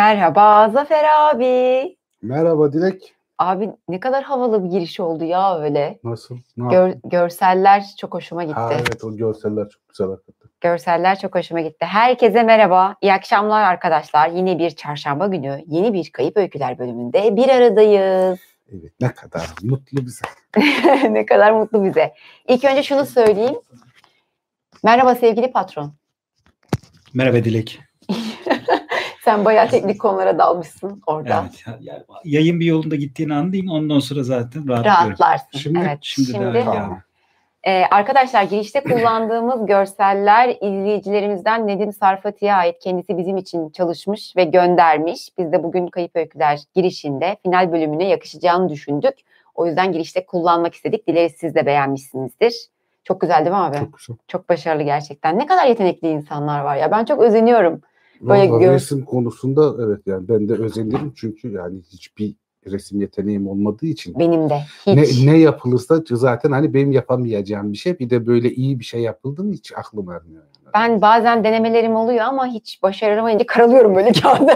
Merhaba Zafer abi. Merhaba Dilek. Abi ne kadar havalı bir giriş oldu ya öyle. Nasıl? Ne Gör- yaptın? görseller çok hoşuma gitti. Ha, evet o görseller çok güzel hakikaten. Görseller çok hoşuma gitti. Herkese merhaba. İyi akşamlar arkadaşlar. Yine bir çarşamba günü, yeni bir Kayıp Öyküler bölümünde bir aradayız. Evet ne kadar mutlu bize. ne kadar mutlu bize. İlk önce şunu söyleyeyim. Merhaba sevgili patron. Merhaba Dilek. Sen bayağı teknik konulara dalmışsın orada. Evet. ya- ya- yayın bir yolunda gittiğini anlayayım. Ondan sonra zaten rahatlıyorum. Rahatlarsın. Şimdi- evet. Şimdi, Şimdi, daha Tamam. Ee, arkadaşlar girişte kullandığımız görseller izleyicilerimizden Nedim Sarfati'ye ait. Kendisi bizim için çalışmış ve göndermiş. Biz de bugün Kayıp Öyküler girişinde final bölümüne yakışacağını düşündük. O yüzden girişte kullanmak istedik. Dileriz siz de beğenmişsinizdir. Çok güzel değil mi abi? Çok, Çok güzel. başarılı gerçekten. Ne kadar yetenekli insanlar var ya. Ben çok özeniyorum. Böyle Vallahi gör- resim konusunda evet yani ben de özenirim çünkü yani hiçbir resim yeteneğim olmadığı için Benim de. ne, Hiç. ne yapılırsa zaten hani benim yapamayacağım bir şey bir de böyle iyi bir şey yapıldı mı hiç aklım ermiyor. Yani. Ben bazen denemelerim oluyor ama hiç başaramayınca karalıyorum böyle kağıdı.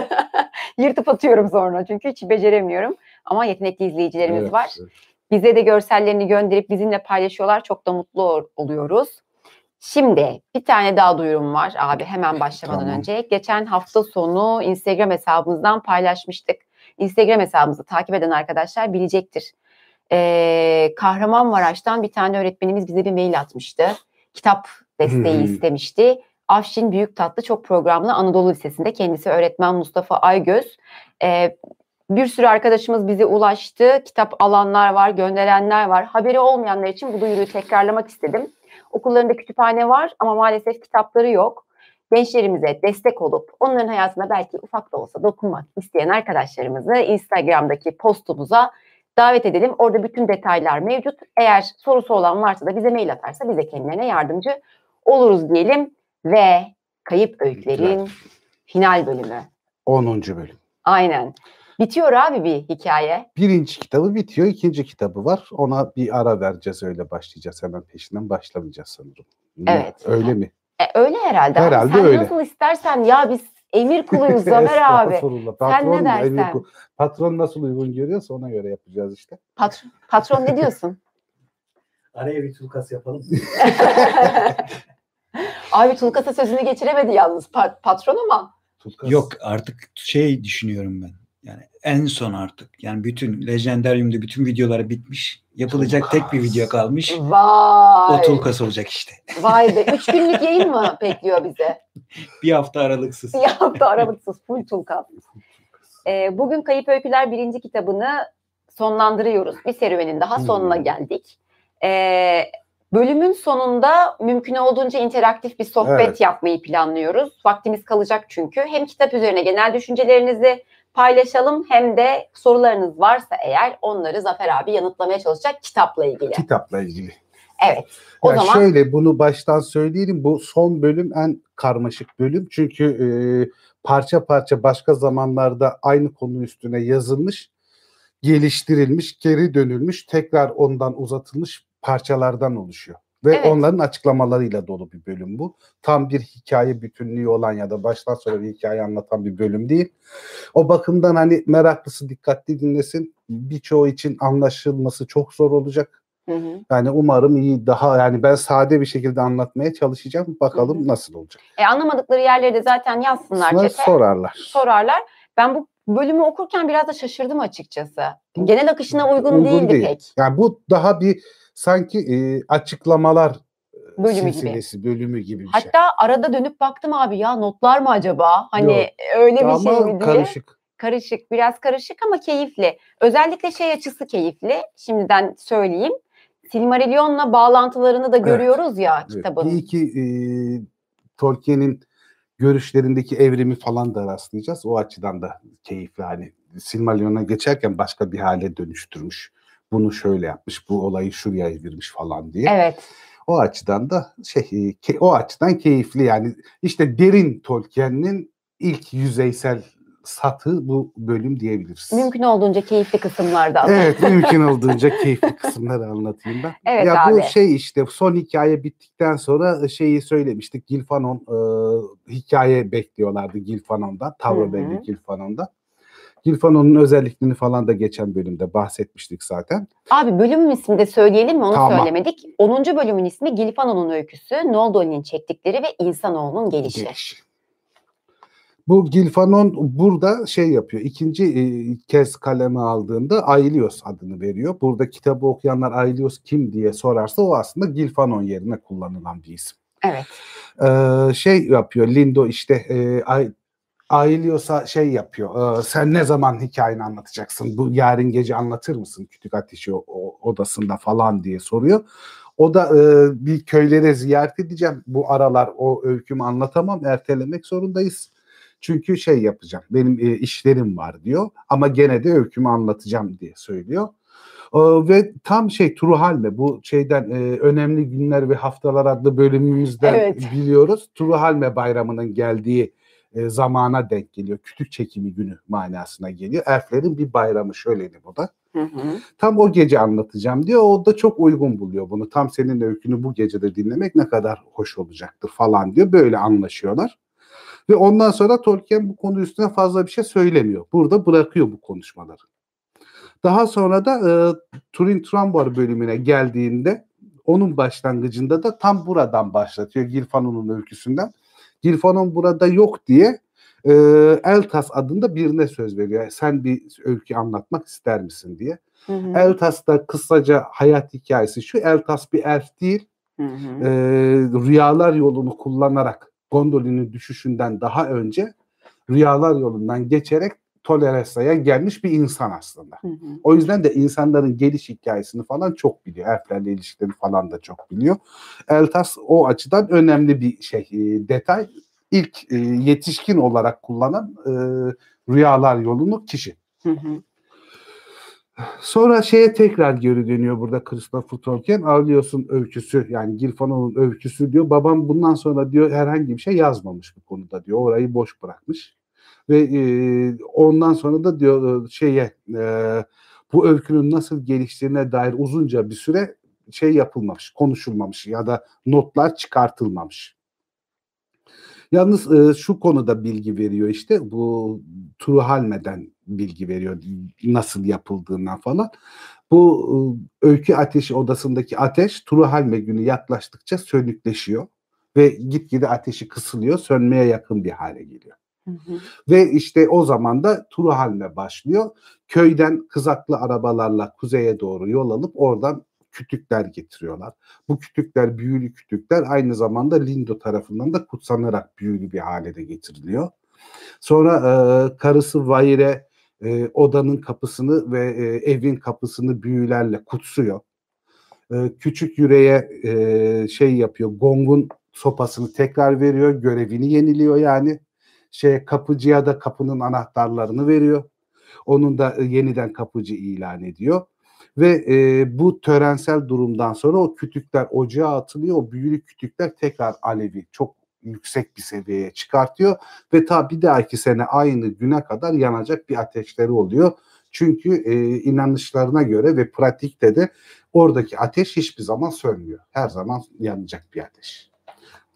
Yırtıp atıyorum sonra çünkü hiç beceremiyorum. Ama yetenekli izleyicilerimiz Evet, var. evet. Bize de görsellerini gönderip bizimle paylaşıyorlar. Çok da mutlu ol- oluyoruz. Şimdi bir tane daha duyurum var abi hemen başlamadan Tamam. önce. Geçen hafta sonu Instagram hesabımızdan paylaşmıştık. Instagram hesabımızı takip eden arkadaşlar bilecektir. Ee, Kahramanmaraş'tan bir tane öğretmenimiz bize bir mail atmıştı. Kitap desteği hı. istemişti. Afşin Büyük Tatlı çok programlı Anadolu Lisesi'nde kendisi öğretmen Mustafa Aygöz. Ee, bir sürü arkadaşımız bize ulaştı. Kitap alanlar var, gönderenler var. Haberi olmayanlar için bu duyuruyu tekrarlamak istedim. Okullarında kütüphane var ama maalesef kitapları yok. Gençlerimize destek olup onların hayatına belki ufak da olsa dokunmak isteyen arkadaşlarımızı Instagram'daki postumuza davet edelim. Orada bütün detaylar mevcut. Eğer sorusu olan varsa da bize mail atarsa bize kendilerine yardımcı oluruz diyelim. Ve Kayıp Öykülerin final bölümü. 10. bölüm. Aynen. Bitiyor abi bir hikaye. Birinci kitabı bitiyor, ikinci kitabı var. Ona bir ara vereceğiz öyle başlayacağız. Hemen peşinden başlamayacağız sanırım. Ne, Evet. Öyle mi? E, öyle herhalde. Herhalde sen öyle. nasıl istersen ya biz emir kuluyuz Zafer abi. Estağfurullah. Sen ne emir dersen. kul- patron nasıl uygun görüyorsa ona göre yapacağız işte. Patron, patron ne diyorsun? Araya bir tulkas yapalım. abi Tulkas'a sözünü geçiremedi yalnız pa- patron ama. Tutkas. Yok artık şey düşünüyorum ben. Yani en son artık. Yani bütün Legendaryum'da bütün videoları bitmiş. Yapılacak tek bir video kalmış. Vay. O tulkas olacak işte. Vay be. Üç günlük yayın mı bekliyor bize? Bir hafta aralıksız. Bir hafta aralıksız full Tulkas. Ee, bugün Kayıp Öyküler birinci kitabını sonlandırıyoruz. Bir serüvenin daha sonuna Hmm. geldik. Ee, bölümün sonunda mümkün olduğunca interaktif bir sohbet Evet. yapmayı planlıyoruz. Vaktimiz kalacak çünkü. Hem kitap üzerine genel düşüncelerinizi paylaşalım hem de sorularınız varsa eğer onları Zafer abi yanıtlamaya çalışacak kitapla ilgili. Kitapla ilgili. Evet. O Ya zaman şöyle bunu baştan söyleyelim. Bu son bölüm en karmaşık bölüm. Çünkü e, parça parça başka zamanlarda aynı konu üstüne yazılmış, geliştirilmiş, geri dönülmüş, tekrar ondan uzatılmış parçalardan oluşuyor. Ve Evet. onların açıklamalarıyla dolu bir bölüm bu. Tam bir hikaye bütünlüğü olan ya da baştan sona bir hikaye anlatan bir bölüm değil. O bakımdan hani meraklısı dikkatli dinlesin. Birçoğu için anlaşılması çok zor olacak. Hı hı. Yani umarım iyi daha yani ben sade bir şekilde anlatmaya çalışacağım. Bakalım Hı hı. nasıl olacak. E, anlamadıkları yerleri de zaten yazsınlar çete. sorarlar. sorarlar. Ben bu bölümü okurken biraz da şaşırdım açıkçası. Genel akışına uygun, değildi değil. pek. Yani bu daha bir sanki e, açıklamalar Bölümü gibi. silsilesi, bölümü gibi bir şey. Hatta arada dönüp baktım abi ya notlar mı acaba? Hani Yok. öyle bir Ama şey mi diye. karışık. Karışık, biraz karışık ama keyifli. Özellikle şey açısı keyifli. Şimdiden söyleyeyim. Silmarillion'la bağlantılarını da Evet. görüyoruz ya Evet. kitabın. İyi ki e, Tolkien'in görüşlerindeki evrimi falan da rastlayacağız. O açıdan da keyifli. Hani Silmarillion'a geçerken başka bir hale dönüştürmüş. Bunu şöyle yapmış, bu olayı şuraya evirmiş falan diye. Evet. O açıdan da şey e, o açıdan keyifli yani işte derin Tolkien'in ilk yüzeysel satı bu bölüm diyebiliriz. Mümkün olduğunca keyifli kısımlarda. Evet mümkün olduğunca keyifli kısımları anlatayım ben. Evet ya abi. bu şey işte son hikaye bittikten sonra şeyi söylemiştik. Gilfanon e, hikaye bekliyorlardı Gilfanon'dan. Hı hı. Tavrobelli Gilfanon'un özelliklerini falan da geçen bölümde bahsetmiştik zaten. Abi bölümün ismini de söyleyelim mi? Onu Tamam. söylemedik. 10. bölümün ismi Gilfano'nun öyküsü, Noldoli'nin çektikleri ve insanoğlunun gelişi. Geliş. Bu Gilfanon burada şey yapıyor. İkinci e, kez kaleme aldığında Ailios adını veriyor. Burada kitabı okuyanlar Ailios kim diye sorarsa o aslında Gilfanon yerine kullanılan bir isim. Evet. Ee, şey yapıyor Lindo işte e, Ailios'a şey yapıyor. e, sen ne zaman hikayeni anlatacaksın? Bu yarın gece anlatır mısın kütük ateşi o- o- odasında falan diye soruyor. O da e, bir köylere ziyaret edeceğim. Bu aralar o öykümü anlatamam. Ertelemek zorundayız. Çünkü şey yapacağım. Benim e, işlerim var diyor. Ama gene de öykümü anlatacağım diye söylüyor. Ee, ve tam şey Truhalme bu şeyden e, önemli günler ve haftalar adlı bölümümüzden Evet. biliyoruz. Truhalme bayramının geldiği e, zamana denk geliyor. Kütük çekimi günü manasına geliyor. Elflerin bir bayramı şöyleydi bu da. Hı hı. Tam o gece anlatacağım diyor. O da çok uygun buluyor bunu. Tam senin öykünü bu gecede dinlemek ne kadar hoş olacaktır falan diyor. Böyle anlaşıyorlar. Ve ondan sonra Tolkien bu konu üstüne fazla bir şey söylemiyor. Burada bırakıyor bu konuşmaları. Daha sonra da e, Turin Trambor bölümüne geldiğinde onun başlangıcında da tam buradan başlatıyor Gilfanon'un öyküsünden. Gilfanon burada yok diye e, Eltas adında birine söz veriyor. Sen bir öykü anlatmak ister misin diye. Hı hı. Eltas'ta kısaca hayat hikayesi şu. Eltas bir elf değil. Hı hı. E, rüyalar yolunu kullanarak Gondolin'in düşüşünden daha önce rüyalar yolundan geçerek Toleressa'ya gelmiş bir insan aslında. Hı hı. O yüzden de insanların geliş hikayesini falan çok biliyor. Elflerle ilişkileri falan da çok biliyor. Eltas o açıdan önemli bir şey, e, detay. İlk e, yetişkin olarak kullanan e, rüyalar yolunu kişi. Hı hı. Sonra şeye tekrar geri dönüyor burada Christopher Tolkien. Avlios'un öyküsü yani Gilfanon'un öyküsü diyor. Babam bundan sonra diyor herhangi bir şey yazmamış bu konuda diyor. Orayı boş bırakmış. Ve e, ondan sonra da diyor şeye e, bu öykünün nasıl geliştiğine dair uzunca bir süre şey yapılmamış, konuşulmamış ya da notlar çıkartılmamış. Yalnız e, şu konuda bilgi veriyor işte bu Truhalme'den bilgi veriyor nasıl yapıldığından falan. Bu e, öykü ateşi odasındaki ateş Truhalme günü yaklaştıkça sönükleşiyor ve gitgide ateşi kısılıyor, sönmeye yakın bir hale geliyor. Hı hı. Ve işte o zaman da Truhalme başlıyor. Köyden kızaklı arabalarla kuzeye doğru yol alıp oradan kütükler getiriyorlar. Bu kütükler büyülü kütükler aynı zamanda Lindo tarafından da kutsanarak büyülü bir hale de getiriliyor. Sonra e, karısı Vaire e, odanın kapısını ve e, evin kapısını büyülerle kutsuyor. E, küçük yüreğe e, şey yapıyor, gongun sopasını tekrar veriyor, görevini yeniliyor yani. Şey kapıcıya da kapının anahtarlarını veriyor. Onun da e, yeniden kapıcı ilan ediyor. Ve e, bu törensel durumdan sonra o kütükler ocağa atılıyor. O büyülü kütükler tekrar alevi çok yüksek bir seviyeye çıkartıyor. Ve ta bir dahaki sene aynı güne kadar yanacak bir ateşleri oluyor. Çünkü e, inanışlarına göre ve pratikte de oradaki ateş hiçbir zaman sönmüyor. Her zaman yanacak bir ateş.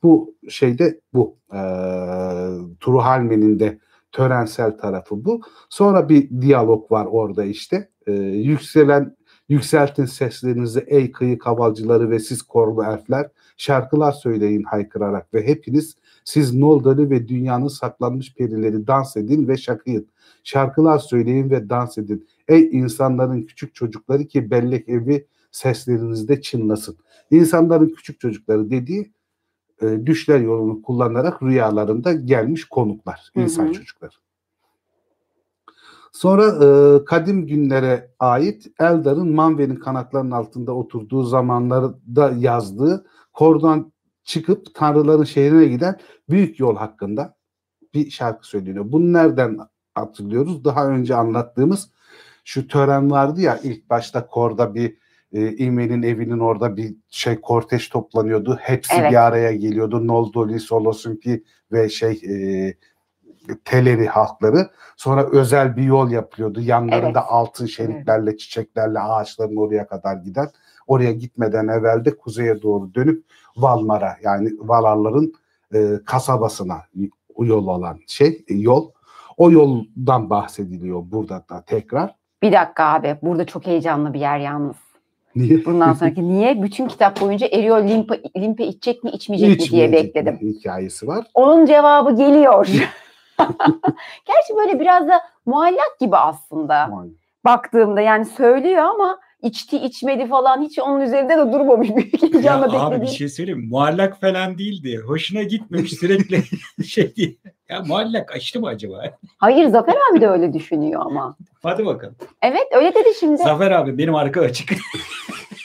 Bu şeyde bu. E, Truhalme'nin de törensel tarafı bu. Sonra bir diyalog var orada işte. E, yükselen Yükseltin seslerinizi ey kıyı kavalcıları ve siz korlu elfler. Şarkılar söyleyin haykırarak ve hepiniz siz Noldor'u ve dünyanın saklanmış perileri dans edin ve şakıyın. Şarkılar söyleyin ve dans edin. Ey insanların küçük çocukları ki bellek evi seslerinizde çınlasın. İnsanların küçük çocukları dediği e, düşler yolunu kullanarak rüyalarında gelmiş konuklar, Hı hı. insan çocukları. Sonra e, kadim günlere ait Eldar'ın Manve'nin kanatlarının altında oturduğu zamanlarda yazdığı Kordan çıkıp tanrıların şehrine giden büyük yol hakkında bir şarkı söyleniyor. Bunu nereden hatırlıyoruz? Daha önce anlattığımız şu tören vardı ya ilk başta Korda bir e, evinin orada bir şey korteş toplanıyordu. Hepsi Evet. bir araya geliyordu. Noldoli, Solosumpi ve şey e, Teleri halkları. Sonra özel bir yol yapılıyordu. Yanlarında Evet. altın şeritlerle, çiçeklerle ağaçların oraya kadar giden. Oraya gitmeden evvel de kuzeye doğru dönüp Valmar'a yani Valarların e, kasabasına yol olan şey e, yol. O yoldan bahsediliyor burada da tekrar. Bir dakika abi. Burada çok heyecanlı bir yer yalnız. Niye? Bundan sonraki niye? Bütün kitap boyunca Eriol limpe, limpe içecek mi içmeyecek mi diye İçmeyecek bekledim. bir Hikayesi var. Onun cevabı geliyor. Gerçi böyle biraz da muallak gibi aslında baktığımda yani söylüyor ama içti içmedi falan hiç onun üzerinde de durmamış büyük heyecanla abi bir beklediğim. şey söyleyeyim mi? Muallak falan değildi. Hoşuna gitmemiş sürekli şey diye. Ya muallak açtı mı acaba? Hayır Zafer abi de öyle düşünüyor ama. Hadi bakalım. Evet öyle dedi şimdi. Zafer abi benim arka açık.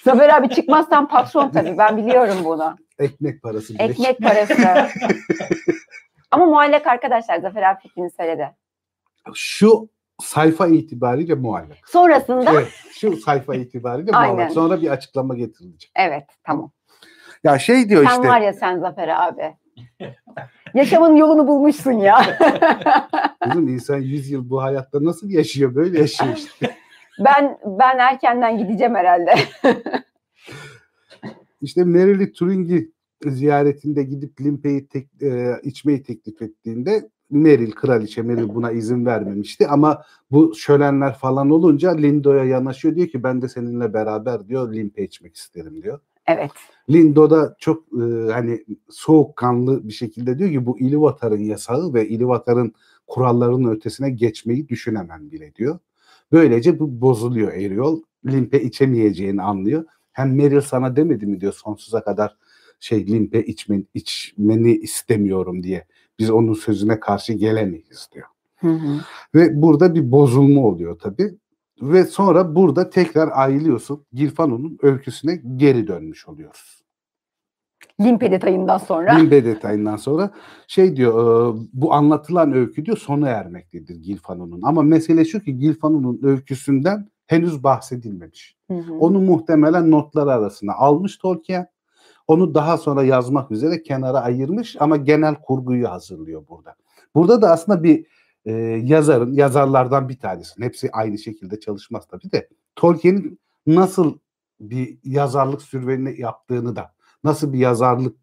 Zafer abi çıkmazsan patron tabii ben biliyorum bunu. Ekmek parası bile. Ekmek parası. ama muallak arkadaşlar Zafer abi fikrini söyledi. Şu sayfa itibariyle muallak. Sonrasında Evet, şu sayfa itibariyle Aynen. muallak. Sonra bir açıklama getirilecek. evet tamam. Ya şey diyor Sen işte. var ya sen Zafer abi. Yaşamın yolunu bulmuşsun ya. Kızım insan 100 yıl bu hayatta nasıl yaşıyor? Böyle yaşıyor işte. ben ben erkenden gideceğim herhalde. İşte Merrill'i Turing'i ziyaretinde gidip Limpe'yi tek, e, içmeyi teklif ettiğinde Merrill, kraliçe Merrill buna izin vermemişti ama bu şölenler falan olunca Lindo'ya yanaşıyor diyor ki ben de seninle beraber diyor Limpe içmek isterim diyor. Evet. Lindo da çok e, hani soğukkanlı bir şekilde diyor ki bu İlivatar'ın yasağı ve İlivatar'ın kurallarının ötesine geçmeyi düşünemem bile diyor. Böylece bu bozuluyor Eriol. Limpe içemeyeceğini anlıyor. Hem Meryl sana demedi mi diyor sonsuza kadar şey Limpe içmen, içmeni istemiyorum diye. Biz onun sözüne karşı gelemeyiz diyor. Hı hı. Ve burada bir bozulma oluyor tabii. Ve sonra burada tekrar ayrılıyorsun. Gilfano'nun öyküsüne geri dönmüş oluyoruz. Limpe detayından sonra. Limbe detayından sonra şey diyor e, bu anlatılan öykü diyor sona ermektedir Gilfano'nun. Ama mesele şu ki Gilfano'nun öyküsünden henüz bahsedilmemiş. Hı hı. Onu muhtemelen notlar arasına almış Tolkien. Onu daha sonra yazmak üzere kenara ayırmış ama genel kurguyu hazırlıyor burada. Burada da aslında bir e, yazarın, yazarlardan bir tanesi. Hepsi aynı şekilde çalışmaz tabii de. Tolkien'in nasıl bir yazarlık sürveni yaptığını da, nasıl bir yazarlık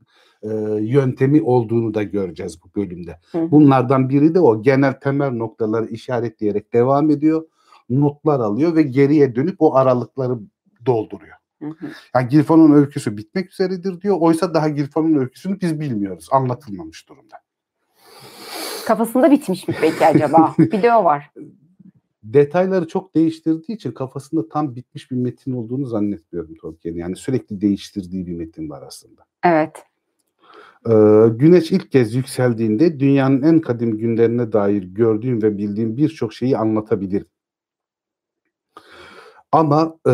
e, yöntemi olduğunu da göreceğiz bu bölümde. Hı. Bunlardan biri de o genel temel noktaları işaretleyerek devam ediyor. Notlar alıyor ve geriye dönüp o aralıkları dolduruyor. Hı hı. Yani Gilfan'ın öyküsü bitmek üzeredir diyor. Oysa daha Gilfan'ın öyküsünü biz bilmiyoruz. Anlatılmamış durumda. Kafasında bitmiş mi peki acaba? Bir de o var. Detayları çok değiştirdiği için kafasında tam bitmiş bir metin olduğunu zannetmiyorum Tolkien'in. Yani sürekli değiştirdiği bir metin var aslında. Evet. Ee, güneş ilk kez yükseldiğinde dünyanın en kadim günlerine dair gördüğüm ve bildiğim birçok şeyi anlatabilirim. Ama e,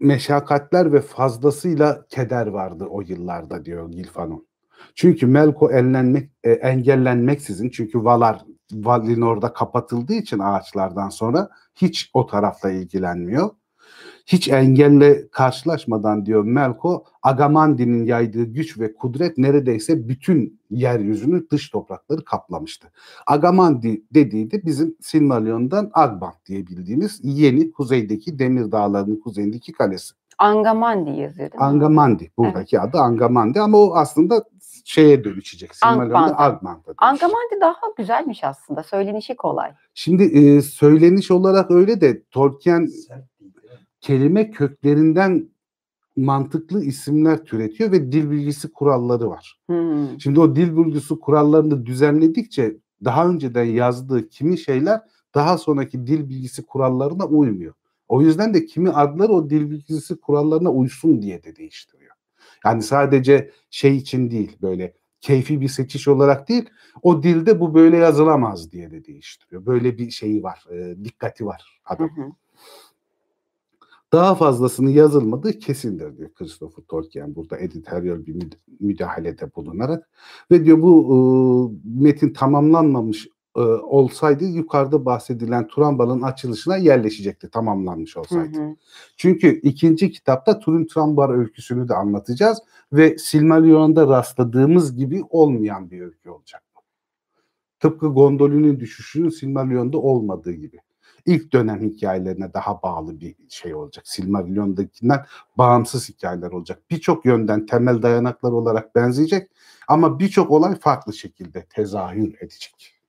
meşakkatler ve fazlasıyla keder vardı o yıllarda diyor Gilfanon. Çünkü Melko enlenmek, e, engellenmeksizin çünkü Valar Valinor'da kapatıldığı için ağaçlardan sonra hiç o tarafla ilgilenmiyor. Hiç engelle karşılaşmadan diyor Melko, Agamandi'nin yaydığı güç ve kudret neredeyse bütün yeryüzünü dış toprakları kaplamıştı. Agamandi dediği de bizim Silmarillion'dan Agbant diye bildiğimiz yeni kuzeydeki Demir Dağları'nın kuzeyindeki kalesi. Angamandi yazıyor değil mi? Angamandi. Buradaki adı Angamandi ama o aslında şeye dönüşecek. Agbant'a dönüşecek. Angamandi daha güzelmiş aslında. Söylenişi kolay. Şimdi e, söyleniş olarak öyle de Tolkien kelime köklerinden mantıklı isimler türetiyor ve dil bilgisi kuralları var. Hı. Şimdi o dil bilgisi kurallarını düzenledikçe daha önceden yazdığı kimi şeyler daha sonraki dil bilgisi kurallarına uymuyor. O yüzden de kimi adlar o dil bilgisi kurallarına uysun diye de değiştiriyor. Yani sadece şey için değil böyle keyfi bir seçiş olarak değil o dilde bu böyle yazılamaz diye de değiştiriyor. Böyle bir şeyi var, e, dikkati var adam. hı. Daha fazlasını yazılmadığı kesindir diyor Christopher Tolkien burada editoryal bir müd- müdahalede bulunarak. Ve diyor bu e, metin tamamlanmamış e, olsaydı yukarıda bahsedilen Turambal'ın açılışına yerleşecekti tamamlanmış Hı olsaydı. hı. Çünkü ikinci kitapta Turin Turambar öyküsünü de anlatacağız ve Silmarillion'da rastladığımız gibi olmayan bir öykü olacak. Tıpkı Gondolin'in düşüşünün Silmarillion'da olmadığı gibi. İlk dönem hikayelerine daha bağlı bir şey olacak. Silmarillion'dakinden bağımsız hikayeler olacak. Birçok yönden temel dayanaklar olarak benzeyecek ama birçok olay farklı şekilde tezahür edecek.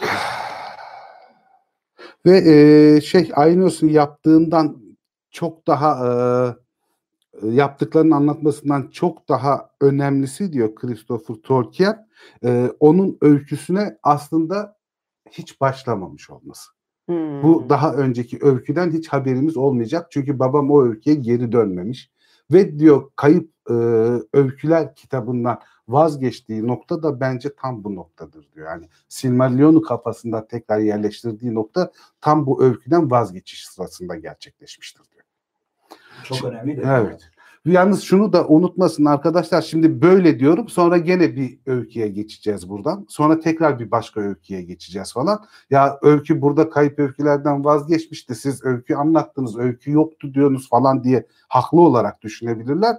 Ve e, şey Ainos'un yaptığından çok daha e, yaptıklarının anlatmasından çok daha önemlisi diyor Christopher Tolkien e, onun öyküsüne aslında hiç başlamamış olması. Hmm. Bu daha önceki öyküden hiç haberimiz olmayacak. Çünkü babam o öyküye geri dönmemiş. Ve diyor kayıp e, öyküler kitabından vazgeçtiği nokta da bence tam bu noktadır diyor. Yani Silmarillion'u kafasında tekrar yerleştirdiği nokta tam bu öyküden vazgeçiş sırasında gerçekleşmiştir diyor. Çok önemli de. Evet. Yalnız şunu da unutmasın arkadaşlar. Şimdi böyle diyorum. Sonra gene bir öyküye geçeceğiz buradan. Sonra tekrar bir başka öyküye geçeceğiz falan. Ya öykü burada kayıp öykülerden vazgeçmişti. Siz öykü anlattınız. Öykü yoktu diyorsunuz falan diye haklı olarak düşünebilirler.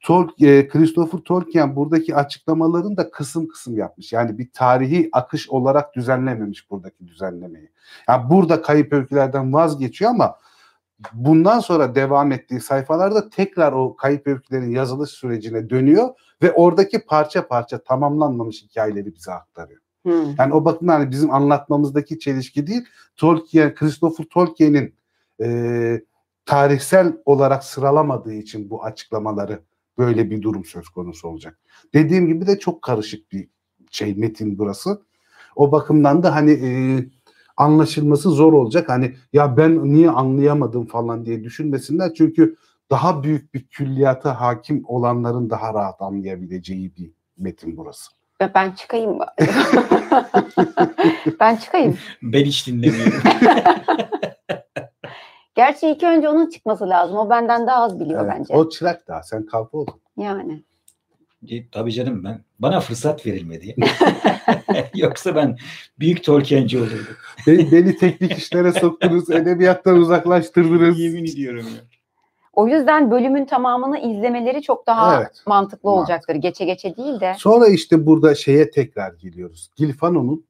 Tol e, Christopher Tolkien buradaki açıklamaların da kısım kısım yapmış. Yani bir tarihi akış olarak düzenlememiş buradaki düzenlemeyi. Yani burada kayıp öykülerden vazgeçiyor ama bundan sonra devam ettiği sayfalarda tekrar o kayıp öykülerin yazılış sürecine dönüyor ve oradaki parça parça tamamlanmamış hikayeleri bize aktarıyor. Hmm. Yani o bakımdan hani bizim anlatmamızdaki çelişki değil, Tolkien, Christopher Tolkien'in e, tarihsel olarak sıralamadığı için bu açıklamaları böyle bir durum söz konusu olacak. Dediğim gibi de çok karışık bir şey metin burası. O bakımdan da hani e, anlaşılması zor olacak. Hani ya ben niye anlayamadım falan diye düşünmesinler. Çünkü daha büyük bir külliyata hakim olanların daha rahat anlayabileceği bir metin burası. Ben- Ben çıkayım. ben çıkayım. Ben hiç dinlemiyorum. Gerçi ilk önce onun çıkması lazım. O benden daha az biliyor Evet, bence. O çırak daha sen kalfa oldun. Yani. E, Tabii canım ben. Bana fırsat verilmedi. Yoksa ben büyük Tolkienci olurdum. Beni, beni teknik işlere soktunuz, edebiyattan uzaklaştırdınız. Yemin ediyorum ya. O yüzden bölümün tamamını izlemeleri çok daha Evet. mantıklı Mantıklı. olacaktır. Geçe geçe değil de. Sonra işte burada şeye tekrar geliyoruz. Gilfano'nun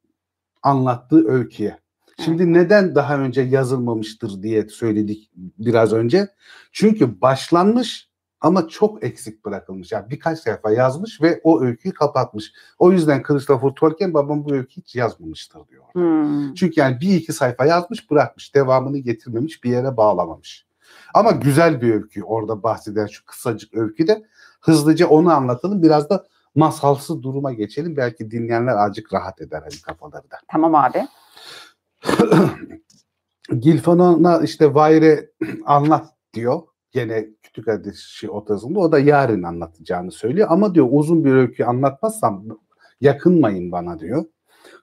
anlattığı öyküye. Şimdi neden daha önce yazılmamıştır diye söyledik biraz önce. Çünkü başlanmış ama çok eksik bırakılmış. Yani birkaç sayfa yazmış ve o öyküyü kapatmış. O yüzden Christopher Tolkien babam bu öyküyü hiç yazmamıştır diyor. Hmm. Çünkü yani bir iki sayfa yazmış bırakmış. Devamını getirmemiş bir yere bağlamamış. Ama güzel bir öykü orada bahseden şu kısacık öyküde. Hızlıca onu anlatalım. Biraz da masalsı duruma geçelim. Belki dinleyenler azıcık rahat eder hani kafaları da. Tamam abi. Gilfan'a işte Vayre anlat diyor. Gene kütük ateşi otasında. O da yarın anlatacağını söylüyor. Ama diyor uzun bir öykü anlatmazsam yakınmayın bana diyor.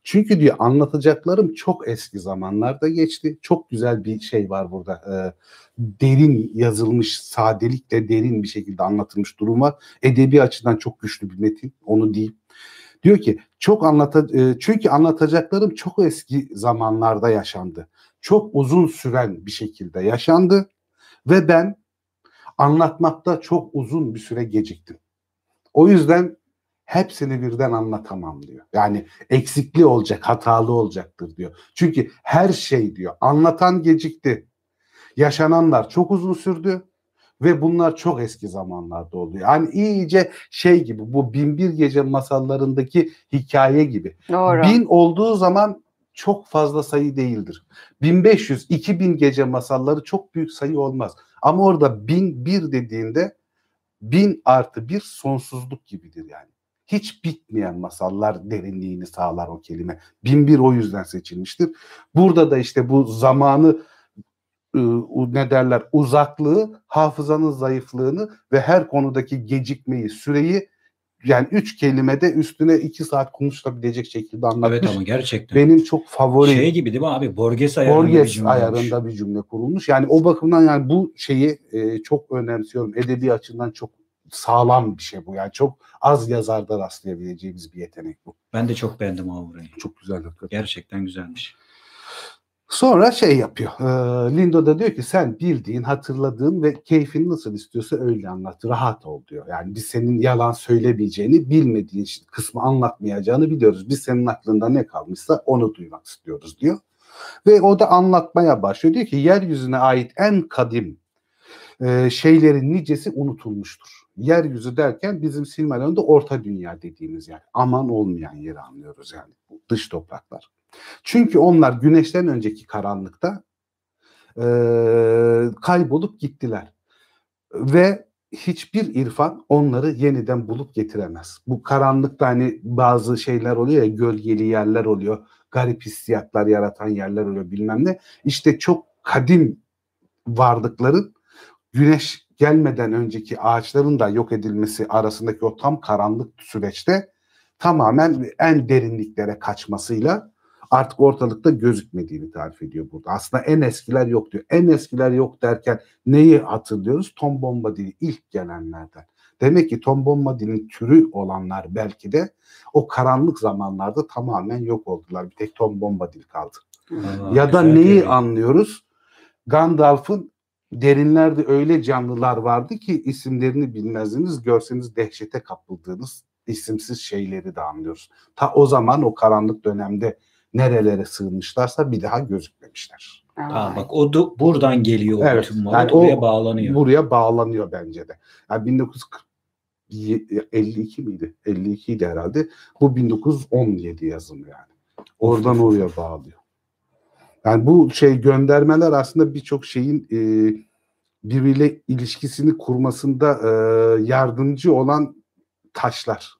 Çünkü diyor anlatacaklarım çok eski zamanlarda geçti. Çok güzel bir şey var burada. Ee, derin yazılmış, sadelikle derin bir şekilde anlatılmış durum var. Edebi açıdan çok güçlü bir metin. Onu diyeyim. Diyor ki çok anlata e, çünkü anlatacaklarım çok eski zamanlarda yaşandı. Çok uzun süren bir şekilde yaşandı ve ben anlatmakta çok uzun bir süre geciktim. O yüzden hepsini birden anlatamam diyor. Yani eksikli olacak, hatalı olacaktır diyor. Çünkü her şey diyor anlatan gecikti. Yaşananlar çok uzun sürdü ve bunlar çok eski zamanlarda oluyor. Yani iyice şey gibi bu Binbir Gece masallarındaki hikaye gibi. Doğru. Bin olduğu zaman çok fazla sayı değildir. 1500, 2000 gece masalları çok büyük sayı olmaz. Ama orada bin bir dediğinde bin artı bir sonsuzluk gibidir yani. Hiç bitmeyen masallar derinliğini sağlar o kelime. Bin bir o yüzden seçilmiştir. Burada da işte bu zamanı ne derler uzaklığı, hafızanın zayıflığını ve her konudaki gecikmeyi, süreyi yani üç kelimede üstüne iki saat konuşulabilecek şekilde anlatmış. Evet ama gerçekten. Benim çok favori Şey gibi değil mi abi? Borges ayarında bir Borges cümle olmuş. ayarında bir cümle kurulmuş. Yani o bakımdan yani bu şeyi e, çok önemsiyorum. Edebi açıdan çok sağlam bir şey bu. Yani çok az yazarda rastlayabileceğimiz bir yetenek bu. Ben de çok beğendim o burayı. Çok güzel hakikaten. Gerçekten güzelmiş. Sonra şey yapıyor. E, Lindo da diyor ki sen bildiğin, hatırladığın ve keyfin nasıl istiyorsa öyle anlat. Rahat ol diyor. Yani biz senin yalan söylemeyeceğini, bilmediğin kısmı anlatmayacağını biliyoruz. Biz senin aklında ne kalmışsa onu duymak istiyoruz diyor. Ve o da anlatmaya başlıyor. Diyor ki yeryüzüne ait en kadim e, şeylerin nicesi unutulmuştur. Yeryüzü derken bizim Silmarillion'da orta dünya dediğimiz yer. Aman olmayan yeri anlıyoruz yani. Dış topraklar. Çünkü onlar güneşten önceki karanlıkta e, kaybolup gittiler. Ve hiçbir irfan onları yeniden bulup getiremez. Bu karanlıkta hani bazı şeyler oluyor ya gölgeli yerler oluyor. Garip hissiyatlar yaratan yerler oluyor bilmem ne. İşte çok kadim varlıkların güneş gelmeden önceki ağaçların da yok edilmesi arasındaki o tam karanlık süreçte tamamen en derinliklere kaçmasıyla artık ortalıkta gözükmediğini tarif ediyor burada. Aslında en eskiler yok diyor. En eskiler yok derken neyi hatırlıyoruz? Tom Bombadil'i ilk gelenlerden. Demek ki Tom Bombadil'in türü olanlar belki de o karanlık zamanlarda tamamen yok oldular. Bir tek Tom Bombadil kaldı. Aa, ya da neyi değil. anlıyoruz? Gandalf'ın derinlerde öyle canlılar vardı ki isimlerini bilmezdiniz, görseniz dehşete kapıldığınız isimsiz şeyleri de anlıyoruz. Ta o zaman o karanlık dönemde nerelere sığınmışlarsa bir daha gözükmemişler. Aa, bak o da buradan geliyor evet, bütün yani buraya bağlanıyor. Buraya bağlanıyor bence de. Yani 1952 miydi? 52 idi herhalde. Bu 1917 yazımı yani. Oradan oraya bağlıyor. Yani bu şey göndermeler aslında birçok şeyin e, birbiriyle ilişkisini kurmasında e, yardımcı olan taşlar.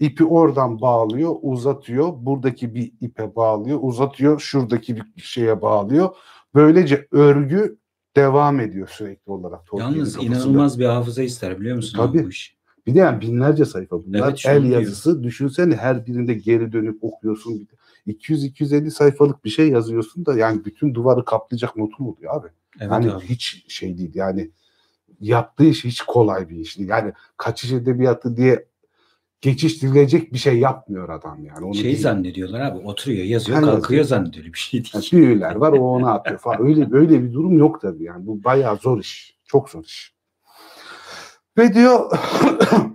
İpi oradan bağlıyor, uzatıyor. Buradaki bir ipe bağlıyor, uzatıyor. Şuradaki bir şeye bağlıyor. Böylece örgü devam ediyor sürekli olarak. Yalnız inanılmaz bir hafıza ister biliyor musun? Tabii. Bir de yani binlerce sayfa bunlar. Evet, el yazısı. Diyor. Düşünsene her birinde geri dönüp okuyorsun. 200-250 sayfalık bir şey yazıyorsun da yani bütün duvarı kaplayacak notun oluyor abi. Evet yani abi. hiç şey değil yani yaptığı iş hiç kolay bir iş değil. Yani kaçış edebiyatı diye geçiştirilecek bir şey yapmıyor adam yani. Onu şey değil. zannediyorlar abi oturuyor yazıyor yani kalkıyor yazıyor. zannediyor bir şey değil. Yani büyüler var o onu atıyor falan. Öyle böyle bir durum yok tabii yani. Bu bayağı zor iş. Çok zor iş. Ve diyor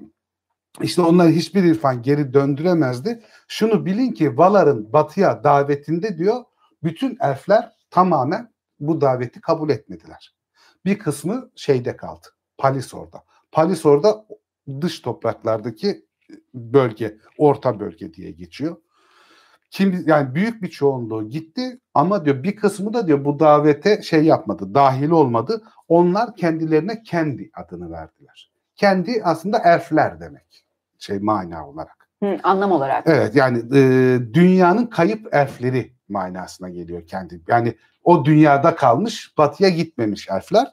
işte onlar hiçbir irfan geri döndüremezdi. Şunu bilin ki Valar'ın batıya davetinde diyor bütün elfler tamamen bu daveti kabul etmediler. Bir kısmı şeyde kaldı. Palisor'da. Palisor'da dış topraklardaki bölge, orta bölge diye geçiyor. Kim yani büyük bir çoğunluğu gitti ama diyor bir kısmı da diyor bu davete şey yapmadı, dahil olmadı. Onlar kendilerine kendi adını verdiler. Kendi aslında elfler demek. Şey mana olarak. Hı, anlam olarak. Evet yani e, dünyanın kayıp elfleri manasına geliyor kendi. Yani o dünyada kalmış, batıya gitmemiş elfler.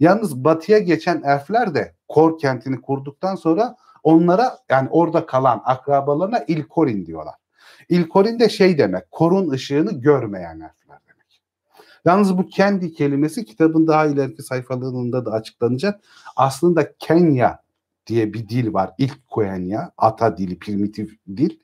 Yalnız batıya geçen elfler de Kor kentini kurduktan sonra onlara yani orada kalan akrabalarına İlkorin diyorlar. İlkorin de şey demek, korun ışığını görmeyen elfler demek. Yalnız bu kendi kelimesi kitabın daha ileriki sayfalarında da açıklanacak. Aslında Kenya diye bir dil var. İlk Koenya, ata dili, primitif dil.